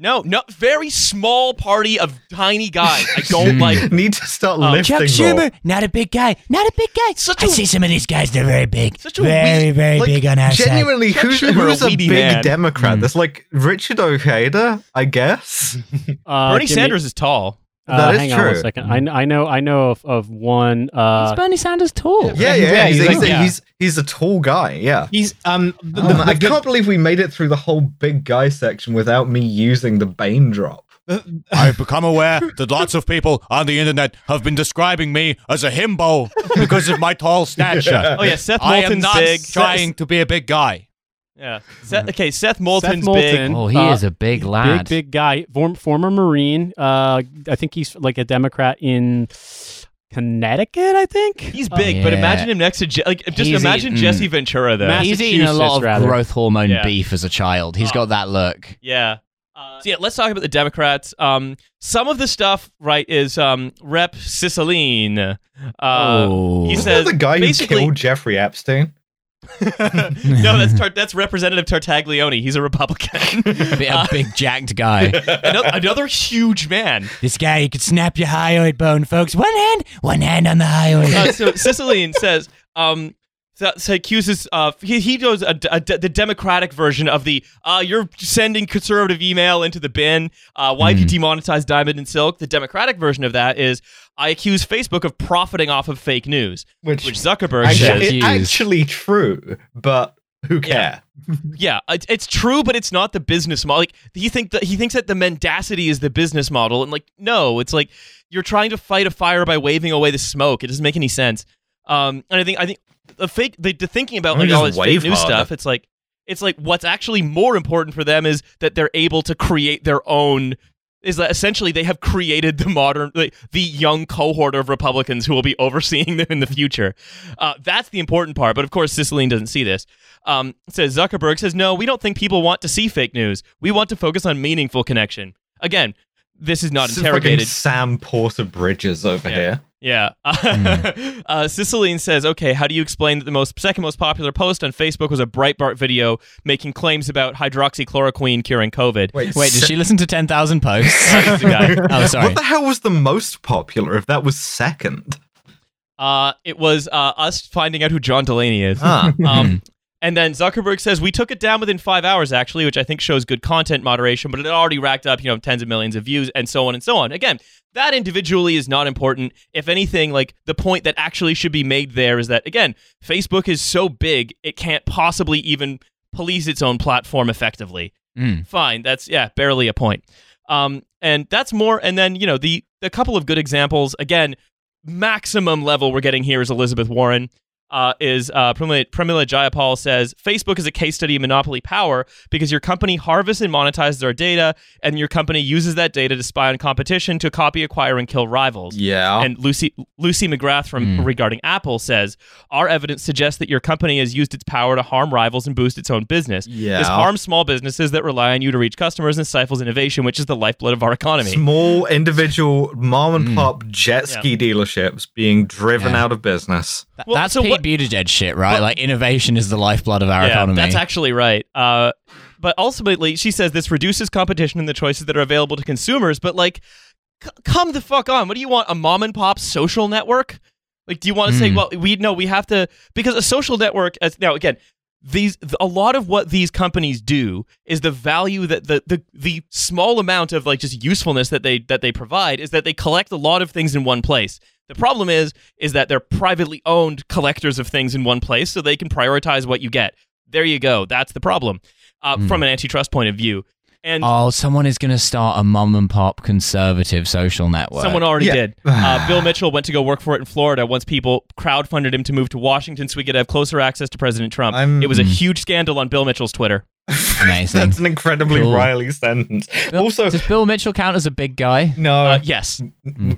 No, no, very small party of tiny guys. I don't *laughs* like. Need to start Um, lifting Chuck more. Schumer, not a big guy, not a big guy. Such I a- see some of these guys; they're very big, Such a very, weak- very Like, big on our side. genuinely, Chuck who's, Schumer, who's a a, big man. Democrat? Mm. There's like Richard Ojeda, I guess. *laughs* Uh, Bernie give me- Sanders is tall. Uh, That is hang on one true. second. I, I know I know of, of one. Uh, Is Bernie Sanders tall? Yeah, yeah, Yeah, he's, he's he's, yeah. he's, he's a tall guy. Yeah. he's um the, Oh, the- I the- can't believe we made it through the whole big guy section without me using the Bane drop. *laughs* I've become aware that lots of people on the internet have been describing me as a himbo because of my tall stature. *laughs* Oh yeah, Seth I am not big. trying to be a big guy. Yeah. Seth, okay, Seth Moulton's Moulton. big. Oh, he Uh, is a big lad. Big, big guy. Form, former Marine. Uh, I think he's like a Democrat in Connecticut, I think. He's big, but Yeah. imagine him next to Je- like just He's imagine eating- Jesse Ventura though. Mass- He's eaten a lot of rather. growth hormone Yeah. beef as a child. He's Oh. got that look. Yeah. Uh, so yeah, let's talk about the Democrats. Um, some of the stuff, right, is um, Rep Cicilline. Uh, oh. he Isn't says that the guy who killed Jeffrey Epstein? *laughs* no, that's Tar- that's Representative Tartaglione. He's a Republican. *laughs* a, big jacked guy. *laughs* another, another huge man. this guy, he could snap your hyoid bone, folks. One hand, one hand on the hyoid. Uh, so Cicilline says, um, so, so accuses uh, he, he does a, a- the Democratic version of the uh, you're sending conservative email into the bin. Uh, why have you demonetized Diamond and Silk? The Democratic version of that is I accuse Facebook of profiting off of fake news, Which, which Zuckerberg actually, says, it's actually true, but who care? *laughs* yeah, it's, it's true, but it's not the business model. Like he think that he thinks that the mendacity is the business model, and like no, it's like you're trying to fight a fire by waving away the smoke. It doesn't make any sense. Um, and I think I think the fake the, the thinking about like all this fake wave news stuff. It's like it's like what's actually more important for them is that they're able to create their own. Is that essentially they have created the modern, like, the young cohort of Republicans who will be overseeing them in the future. Uh, that's the important part. But of course, Cicilline doesn't see this. Um, says Zuckerberg says, no, we don't think people want to see fake news. We want to focus on meaningful connection. Again, this is not This is. Sam Porter Bridges over Yeah. here. Yeah. *laughs* uh, Cicilline says, okay, how do you explain that the most second most popular post on Facebook was a Breitbart video making claims about hydroxychloroquine curing COVID? Wait, Wait, did she listen to 10,000 posts? *laughs* That's the guy. *laughs* oh, sorry. What the hell was the most popular if that was second? Uh, it was uh, us finding out who John Delaney is. Ah. Um, and then Zuckerberg says we took it down within five hours, actually, which I think shows good content moderation. But it already racked up, you know, tens of millions of views and so on and so on. Again, that individually is not important. If anything, like the point that actually should be made there is that again, Facebook is so big it can't possibly even police its own platform effectively. Mm. Fine, that's yeah, barely a point. Um, and that's more. And then you know the the couple of good examples again maximum level we're getting here is Elizabeth Warren. Uh, is uh, Pramila, Pramila Jayapal says Facebook is a case study of monopoly power because your company harvests and monetizes our data, and your company uses that data to spy on competition to copy, acquire, and kill rivals. Yeah. And Lucy Lucy McBath from Hmm. regarding Apple says our evidence suggests that your company has used its power to harm rivals and boost its own business. Yeah. This harms small businesses that rely on you to reach customers and stifles innovation, which is the lifeblood of our economy. Small individual mom and pop jet ski dealerships being driven Yeah. out of business. Th- Well, That's so Pete Buttigieg shit, right? But- like innovation is the lifeblood of our yeah, economy. that's actually right. Uh, but ultimately, she says this reduces competition in the choices that are available to consumers. But like, c- come the fuck on. What do you want? A mom and pop social network? Like, do you want to say, Hmm. well, we no, we have to because a social network. As now again, these a lot of what these companies do is the value that the the the small amount of like just usefulness that they that they provide is that they collect a lot of things in one place. The problem is is that they're privately owned collectors of things in one place, so they can prioritize what you get. There you go. That's the problem uh, from an antitrust point of view. And Oh, someone is going to start a mom and pop conservative social network. Someone already Yeah. did. *sighs* Uh, Bill Mitchell went to go work for it in Florida once people crowdfunded him to move to Washington so we could have closer access to President Trump. I'm- it was a huge scandal on Bill Mitchell's Twitter. *laughs* Amazing. That's an incredibly Cool. Riley sentence. Bill- also, does Bill Mitchell count as a big guy? no. Uh, yes.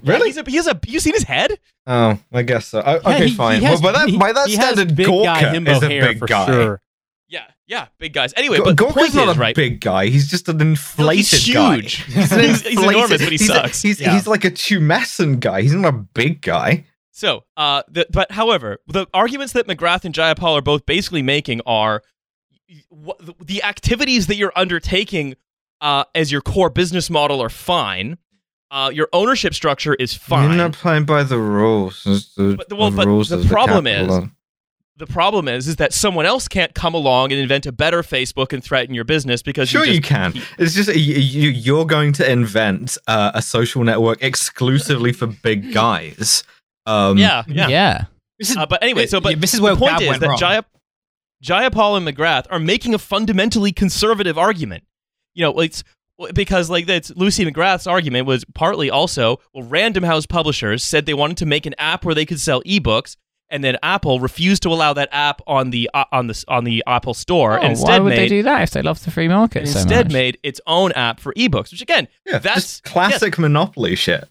really? He's a, he has a. You seen his head? Oh, I guess so. Oh, Yeah, okay, he- fine. he has- well, by that, he- by that he has standard, big guy Gorka is a big guy. sure. Yeah, yeah, big guys. Anyway, Go- but the Gorka's not is, a right? big guy. He's just an inflated he's guy. huge. He's, *laughs* an He's- he's enormous, but he he's a- sucks. he's, Yeah. he's like a tumescent guy. He's not a big guy. So, uh, the, but however, the arguments that McBath and Jayapal are both basically making are what, the activities that you're undertaking uh, as your core business model are fine. Uh, your ownership structure is fine. You're not playing by the rules. The, But well, the but rules the problem is- the problem is, is that someone else can't come along and invent a better Facebook and threaten your business because Sure, you, you just, can. It's just you, you, you're going to invent uh, a social network exclusively for big guys. Um, Yeah, yeah. yeah. This is, Uh, but anyway, so but Yeah, this is where the point Gab is that wrong. Jaya, Jayapal and McBath are making a fundamentally conservative argument. You know, it's because like that's Lucy McBath's argument was partly also well, Random House publishers said they wanted to make an app where they could sell ebooks, and then Apple refused to allow that app on the uh, on the on the Apple Store, and Oh, instead why would made they do that if they love the free market so instead much? made its own app for ebooks, which again, yeah, that's just classic monopoly shit.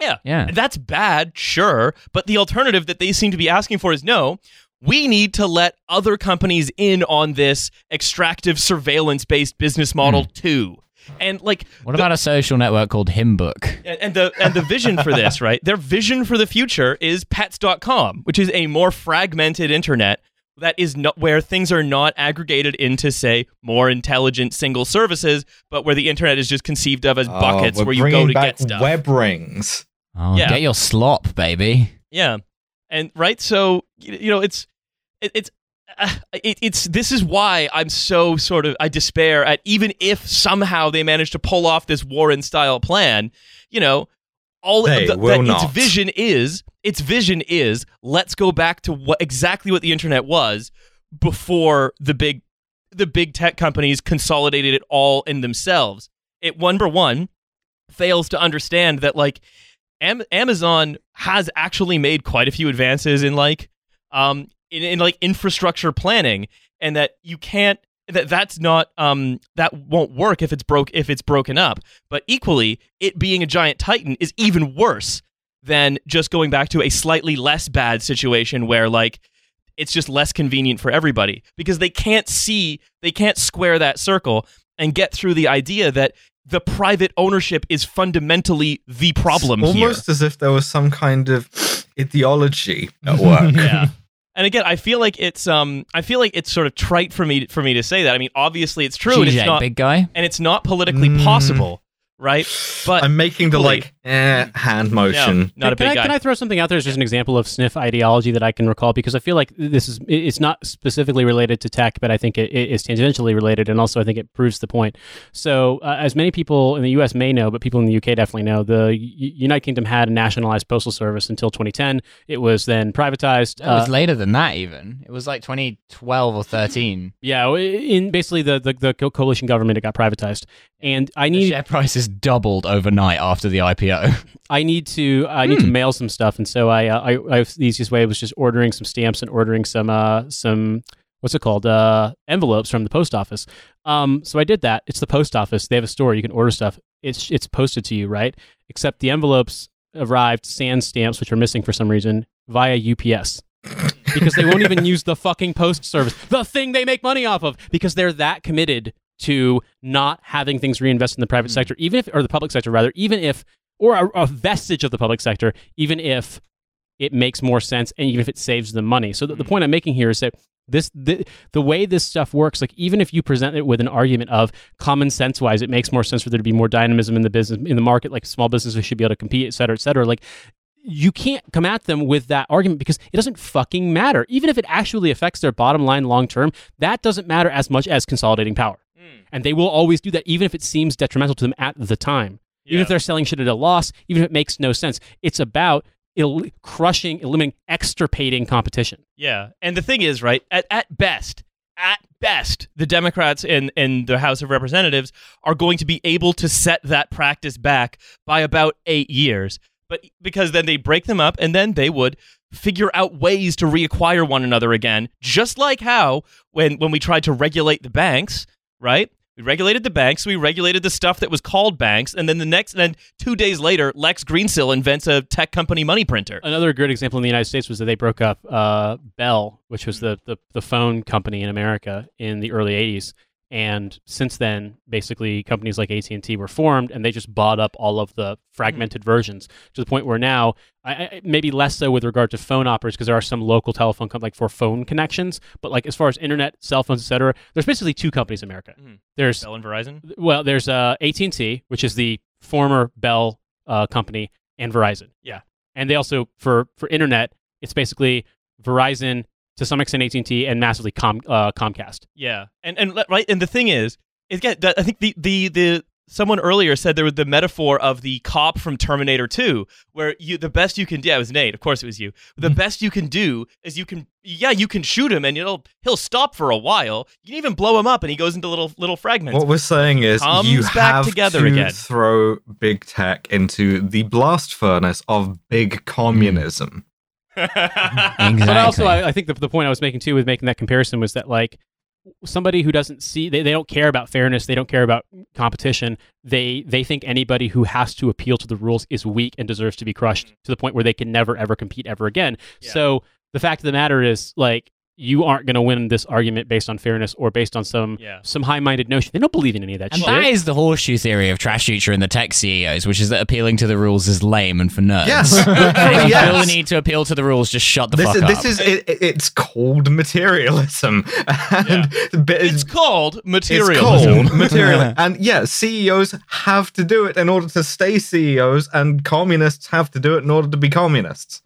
Yeah. Yeah. That's bad, sure. But the alternative that they seem to be asking for is no, we need to let other companies in on this extractive surveillance based business model too. And like What about a social network called Hymnbook? and the and the vision for this, *laughs* right? Their vision for the future is pets.com, which is a more fragmented internet that is not where things are not aggregated into say more intelligent single services, but where the internet is just conceived of as oh, buckets Oh, where you go to get stuff. Web rings. Oh, Yeah. get your slop, baby. Yeah, and right, so you know, it's it, it's *sighs* it, it's this is why I'm so sort of I despair at even if somehow they manage to pull off this Warren style plan, you know, all They the, will that not. its vision is its vision is let's go back to what exactly what the internet was before the big the big tech companies consolidated it all in themselves. It number one fails to understand that like Am- Amazon has actually made quite a few advances in like um in, in like infrastructure planning and that you can't that that's not um that won't work if it's broke if it's broken up but equally it being a giant titan is even worse than just going back to a slightly less bad situation where like it's just less convenient for everybody because they can't see they can't square that circle and get through the idea that the private ownership is fundamentally the problem here. Almost as if there was some kind of ideology at work. yeah. *laughs* And again, I feel like it's um I feel like it's sort of trite for me for me to say that. I mean, obviously it's true and it's not big guy. and it's not politically Mm. possible, right? But I'm making the equally- like eh, hand no, motion. not a can, big I, guy. can I throw something out there as just an example of sniff ideology that I can recall? Because I feel like this is it's not specifically related to tech, but I think it, it is tangentially related, and also I think it proves the point. So, uh, as many people in the U.S. may know, but people in the U.K. definitely know, the U- United Kingdom had a nationalized postal service until 2010. It was then privatized. It was uh, later than that, even. It was like 2012 or 13. yeah, in basically the, the the coalition government, it got privatized, and I The need share prices doubled overnight after the IPO. *laughs* I need to I need to mail some stuff, and so I, uh, I I the easiest way was just ordering some stamps and ordering some uh some what's it called uh envelopes from the post office. Um, so I did that. It's the post office. They have a store. You can order stuff. It's it's posted to you, right? Except the envelopes arrived sans stamps, which are missing for some reason, via UPS. because they won't even *laughs* use the fucking post service, the thing they make money off of, because they're that committed to not having things reinvested in the private sector, even if, or the public sector rather, even if, or a, a vestige of the public sector, even if it makes more sense and even if it saves them money. So the, the mm. point I'm making here is that this the, the way this stuff works, like even if you present it with an argument of common sense wise, it makes more sense for there to be more dynamism in the business in the market, like small businesses should be able to compete, et cetera, et cetera. Like you can't come at them with that argument because it doesn't fucking matter. Even if it actually affects their bottom line long term, that doesn't matter as much as consolidating power. Mm. And they will always do that, even if it seems detrimental to them at the time. Even Yeah. if they're selling shit at a loss, even if it makes no sense. It's about el- crushing, eliminating, extirpating competition. Yeah, and the thing is, right? At at best, at best, the Democrats in in the House of Representatives are going to be able to set that practice back by about eight years. But because then they break them up, and then they would figure out ways to reacquire one another again, just like how when when we tried to regulate the banks, right? We regulated the banks. We regulated the stuff that was called banks, and then the next, and then two days later, Lex Greensill invents a tech company money printer. Another good example in the United States was that they broke up uh, Bell, which was the, the, the phone company in America in the early 80s. And since then, basically, companies like AT and T were formed, and they just bought up all of the fragmented versions to the point where now, I, I, maybe less so with regard to phone operators, because there are some local telephone companies like for phone connections. But like as far as internet, cell phones, etc., there's basically two companies in America. Mhm. There's Bell and Verizon. well, there's uh, AT&T, which is the former Bell uh, company, and Verizon. Yeah. And they also for for internet, it's basically Verizon to some extent AT&T and massively Com, uh, Comcast. Yeah, and and right, and the thing is, is get that I think the the the someone earlier said there was the metaphor of the cop from Terminator 2, where you the best you can do. Yeah, it was Nate, of course it was you. The best you can do is you can yeah you can shoot him and he'll he'll stop for a while. You can even blow him up and he goes into little little fragments. What we're saying is Comes you back have together to again. throw big tech into the blast furnace of big communism. Exactly. But also, I, I think the, the point I was making too with making that comparison was that like somebody who doesn't see they, they don't care about fairness they don't care about competition they they think anybody who has to appeal to the rules is weak and deserves to be crushed mm-hmm. to the point where they can never ever compete ever again Yeah. so the fact of the matter is like you aren't going to win this argument based on fairness or based on some Yeah. some high-minded notion they don't believe in any of that And shit that is the horseshoe theory of Trash Future and the tech CEOs, which is that appealing to the rules is lame and for nerds. Yes. *laughs* If you *laughs* Yes. feel the need to appeal to the rules, just shut the This fuck is, up. this is it, it- it's called materialism, *laughs* and but It's called It's materialism. called material. and yeah, CEOs have to do it in order to stay CEOs, and communists have to do it in order to be communists.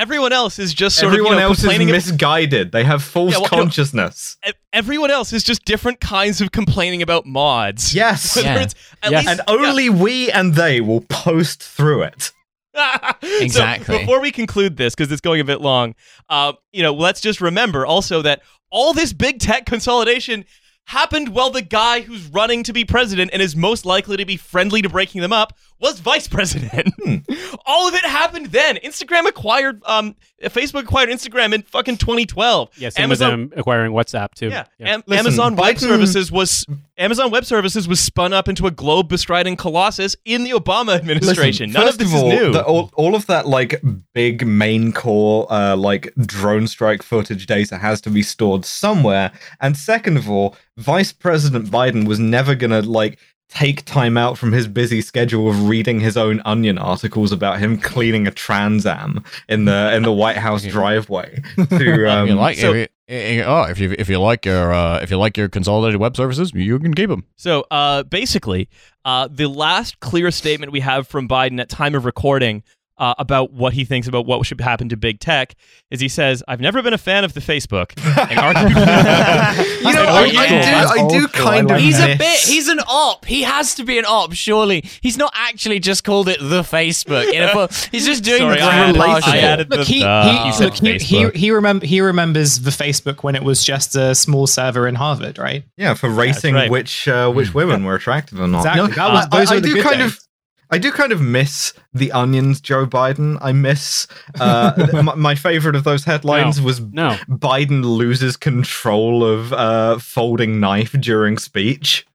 Everyone else is just sort Everyone of you know, else is complaining. ab- misguided. They have false Yeah, well, no- consciousness. everyone else is just different kinds of complaining about mods. Yes. *laughs* Yeah. at Yes. least And only we and they will post through it. *laughs* So, Exactly. before we conclude this, because it's going a bit long, uh, you know, let's just remember also that all this big tech consolidation happened while the guy who's running to be president and is most likely to be friendly to breaking them up was vice president. Hmm. *laughs* all of it happened then. Instagram acquired, um, Facebook acquired Instagram in fucking 2012. yeah same Amazon with them acquiring whatsapp too yeah, yeah. Am- Listen, Amazon Web Biden- Services was Amazon Web Services was spun up into a globe bestriding colossus in the Obama administration. Listen, None of first this all, is new. the- all, all of that like big main core uh, like drone strike footage data has to be stored somewhere. And second of all, Vice President Biden was never gonna like take time out from his busy schedule of reading his own onion articles about him cleaning a Trans Am in the in the White House *laughs* driveway. To *laughs* um, you like, so- if you, eh, oh, if you if you like your uh, if you like your consolidated web services, you can keep them. So uh, basically, uh, the last clear statement we have from Biden at time of recording uh, about what he thinks about what should happen to big tech is he says, "I've never been a fan of the Facebook." And *laughs* arguably- you know, *laughs* I, I do, I do school. I kind like of. He's a bit. He's an op. He has to be an op, surely. He's not actually just called it the Facebook. In a *laughs* fu- he's just doing Sorry, the I added, relatable. I marketing. added Look, the. he, the- he, you said look, he, he, Facebook. he remembers the Facebook when it was just a small server in Harvard, right? Yeah, for racing right. which uh, which women were attractive or not. Exactly. You know, That was- I- those I, I the do good kind days. of. I do kind of miss the onions, Joe Biden. I miss uh, *laughs* my, my favorite of those headlines was no Biden loses control of uh, folding knife during speech.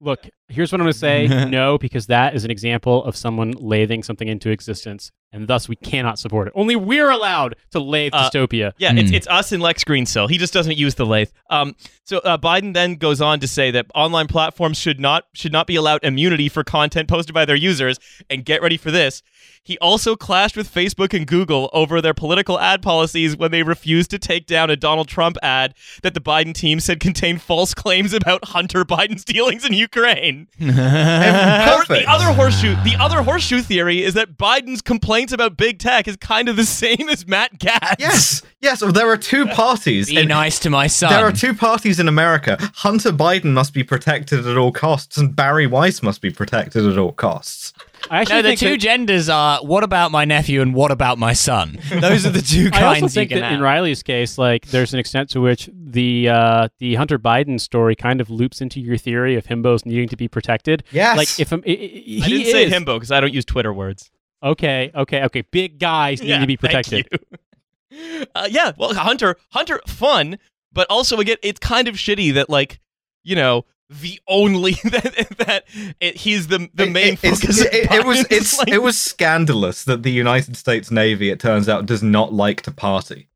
Look, here's what I'm going to say. *laughs* no, because that is an example of someone lathing something into existence, and thus we cannot support it. Only we're allowed to lathe Uh, dystopia. Yeah, it's, Hmm. it's us and Lex Greensill. He just doesn't use the lathe. Um, so uh, Biden then goes on to say that online platforms should not should not be allowed immunity for content posted by their users. And get ready for this. He also clashed with Facebook and Google over their political ad policies when they refused to take down a Donald Trump ad that the Biden team said contained false claims about Hunter Biden's *laughs* dealings in Ukraine. Or *laughs* Perfect. the other horseshoe, the other horseshoe theory is that Biden's complaints about big tech is kind of the *laughs* same as Matt Gaetz. Yes, yes. Well, there are two parties. Be nice to my son. There are two parties in America. Hunter Biden must be protected at all costs, and Bari Weiss must be protected at all costs. I actually no, the think two that- genders are what about my nephew and what about my son? Those are the two *laughs* I also kinds think you can that in. Riley's case, like there's an extent to which the uh, the Hunter Biden story kind of loops into your theory of himbos needing to be protected. Yes. Like if um, i- i- he I didn't say is- himbo because I don't use Twitter words. Okay, okay, okay. Big guys need to be thank protected. you. *laughs* Uh, yeah, well, Hunter, Hunter, fun, but also again, it's kind of shitty that like, you know, the only *laughs* that that it, he's the the main it, focus. It, it was *laughs* it's like- it was scandalous that the United States Navy, it turns out, does not like to party.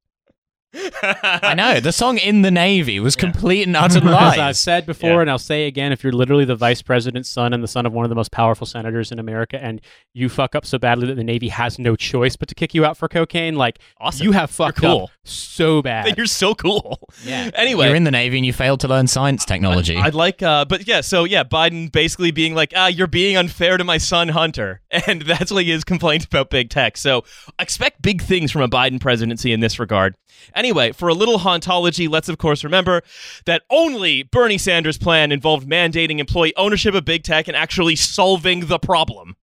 I know the song "In the Navy" was complete and *laughs* utter As I've said before, Yeah. and I'll say again, if you're literally the vice president's son and the son of one of the most powerful senators in America, and you fuck up so badly that the Navy has no choice but to kick you out for cocaine, like Awesome. you have fucked cool. up so bad. *laughs* You're so cool. Yeah. Anyway, You're in the Navy and you failed to learn science technology. I'd like, uh, but yeah, so yeah, Biden basically being like, ah, you're being unfair to my son Hunter, *laughs* and that's what his complaint about big tech. So expect big things from a Biden presidency in this regard. Anyway, for a little hauntology, let's of course remember that only Bernie Sanders' plan involved mandating employee ownership of big tech and actually solving the problem.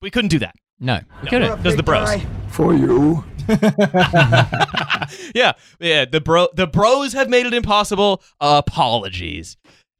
We couldn't do that. no, we No. couldn't. Does the bros? For you. *laughs* yeah, yeah. The bro, the bros have made it impossible. Apologies.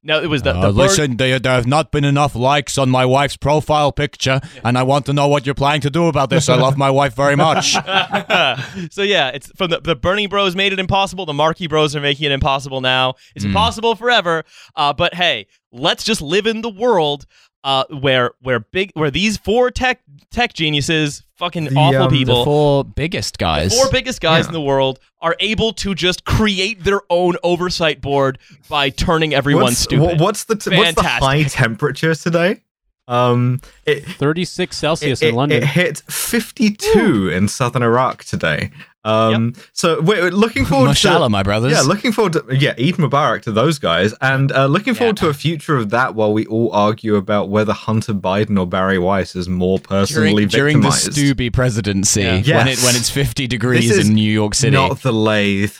No, it was the, Uh, the listen, there, there have not been enough likes on my wife's profile picture, and I want to know what you're planning to do about this. I love my wife very much. *laughs* so yeah, it's from the the Bernie Bros made it impossible. The Markey Bros are making it impossible now. It's Mm. impossible forever. Uh, but hey, let's just live in the world uh, where where big where these four tech tech geniuses, fucking The, awful um, people, The four biggest guys. the four biggest guys Yeah. in the world, are able to just create their own oversight board by turning everyone what's, stupid. What's the t- what's the high temperature today? Um, it 36 Celsius it, in it- London. it hit 52 in southern Iraq today. Um, so we're looking forward Mashallah, to my brothers. yeah, looking forward to yeah, Eid Mubarak to those guys, and uh, looking forward to a future of that while we all argue about whether Hunter Biden or Bari Weiss is more personally during, during the victimized. Stubby presidency, Yeah. when it when it's 50 degrees in New York City. Not the lathe,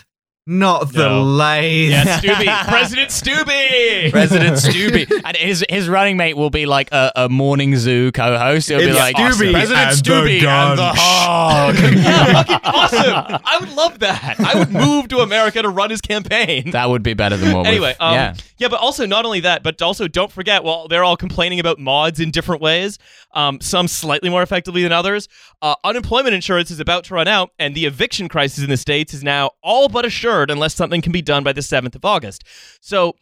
not the No. lathe. yeah, *laughs* Stubby, President Stubby. President Stubby, and his his running mate will be like a, a morning zoo co-host. He'll be It's like Stubby President and the Stubby and the hog. *laughs* yeah, fucking awesome. I would love that. I would move to America to run his campaign. that would be better than what. anyway, we've, um, yeah. yeah. but also not only that, but also don't forget. Well, they're all complaining about mods in different ways. Um, some slightly more effectively than others. Uh, unemployment insurance is about to run out, and the eviction crisis in the states is now all but assured, unless something can be done by the seventh of August. So.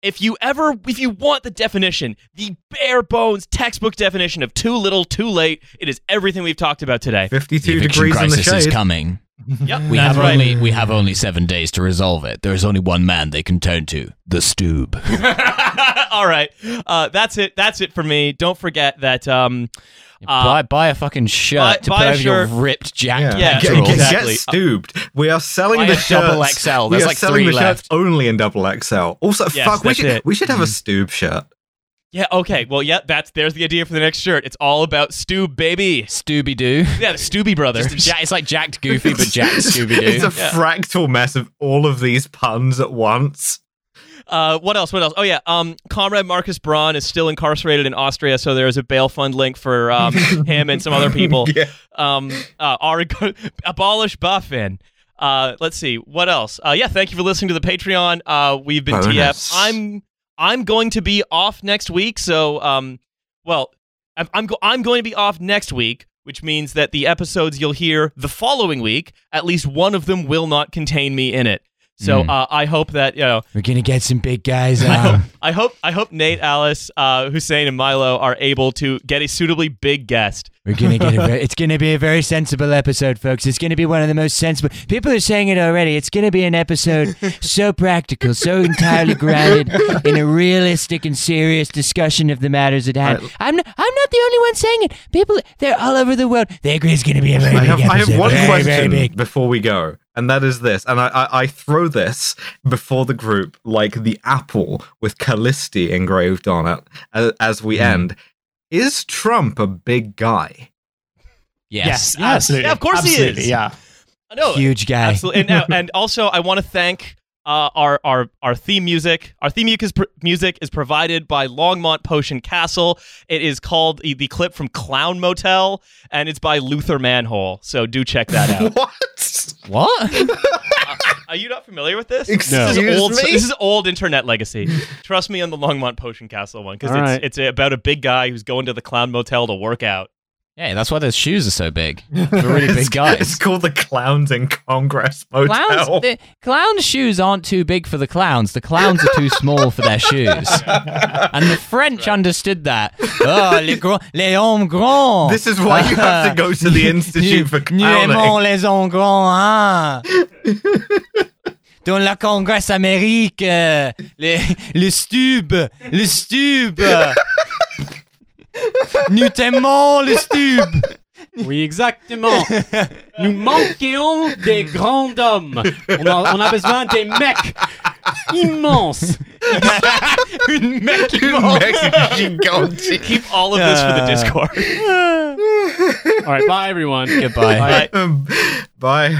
If you ever, if you want the definition, the bare bones textbook definition of too little, too late, it is everything we've talked about today. 52 The eviction degrees in the crisis is coming. Yep, We that's have right. only we have only seven days to resolve it. There is only one man they can turn to: the Stoob. *laughs* All right, uh, that's it. That's it for me. Don't forget that. Um, uh, buy buy a fucking shirt buy- to buy put a over your ripped jack Yeah, Yeah, get, exactly. get stooped. We are selling Buy the a double shirts. XL. We There's are like selling three the left. shirts only in double XL. Also, Yes, fuck, we should it. we should have a stoob shirt. yeah. Okay. Well, yeah. That's there's the idea for the next shirt. It's all about Stu, baby. Stooby Doo. Yeah, the Stubby brothers. Ja- it's like jacked *laughs* Goofy, but jacked Scooby Doo. It's Doo. a fractal mess of all of these puns at once. Uh, what else? What else? Oh yeah. Um, Comrade Marcus Braun is still incarcerated in Austria, so there is a bail fund link for um, *laughs* him and some other people. Yeah. Um, uh, abolish Buffin. Uh, let's see what else. Uh, yeah, thank you for listening to the Patreon. Uh, we've been Bonus. TF. I'm I'm going to be off next week, so um, well, I'm I'm, go- I'm going to be off next week, which means that the episodes you'll hear the following week, at least one of them will not contain me in it. So Mm. uh, I hope that you know We're gonna get some big guys *laughs* I hope. I hope I hope Nate, Alice, uh, Hussein, and Milo are able to get a suitably big guest. We're gonna get a very, it's gonna be a very sensible episode, folks. It's gonna be one of the most sensible. People are saying it already. It's gonna be an episode so practical, so entirely grounded in a realistic and serious discussion of the matters at hand. I'm not, I'm not the only one saying it. People, they're all over the world. They agree it's gonna be a very I big have, I have one very, question very big. before we go, and that is this. And I, I, I throw this before the group like the apple with Callisti engraved on it as, as we Hmm. end. Is Trump a big guy? Yes, absolutely. Yeah, of course he is. Yeah. I know. huge guy. Absolutely. And, now, *laughs* and also, I want to thank uh, our our our theme music. Our theme music is, pr- music is provided by Longmont Potion Castle. It is called the, the clip from Clown Motel, and it's by Luther Manhole. So do check that *laughs* out. What? What? *laughs* Are you not familiar with this? Excuse This is old. me? This is old internet legacy. Trust me on the Longmont Potion Castle one because it's right. it's about a big guy who's going to the Clown Motel to work out. Yeah, that's why those shoes are so big. *laughs* They're really big It's- guys. It's called the Clowns in Congress Motel. Clowns, the, clowns' shoes aren't too big for the clowns. The clowns are too *laughs* small for their shoes. And the French understood that. Oh, les, gros, les hommes grands. This is why you have to go to the *laughs* Institute for Nous aimons Clowning. les hommes grands, hein? Dans la Congrès Amérique, euh, les, le stube, le stube. *laughs* Nous t'aimons le stube. *laughs* Oui, exactement. Nous manquons des grands hommes. On a, on a besoin des mecs immenses. *laughs* Une mec gigantique. Keep all of this for the Discord. All right, bye everyone. Goodbye. Bye. Um, Bye.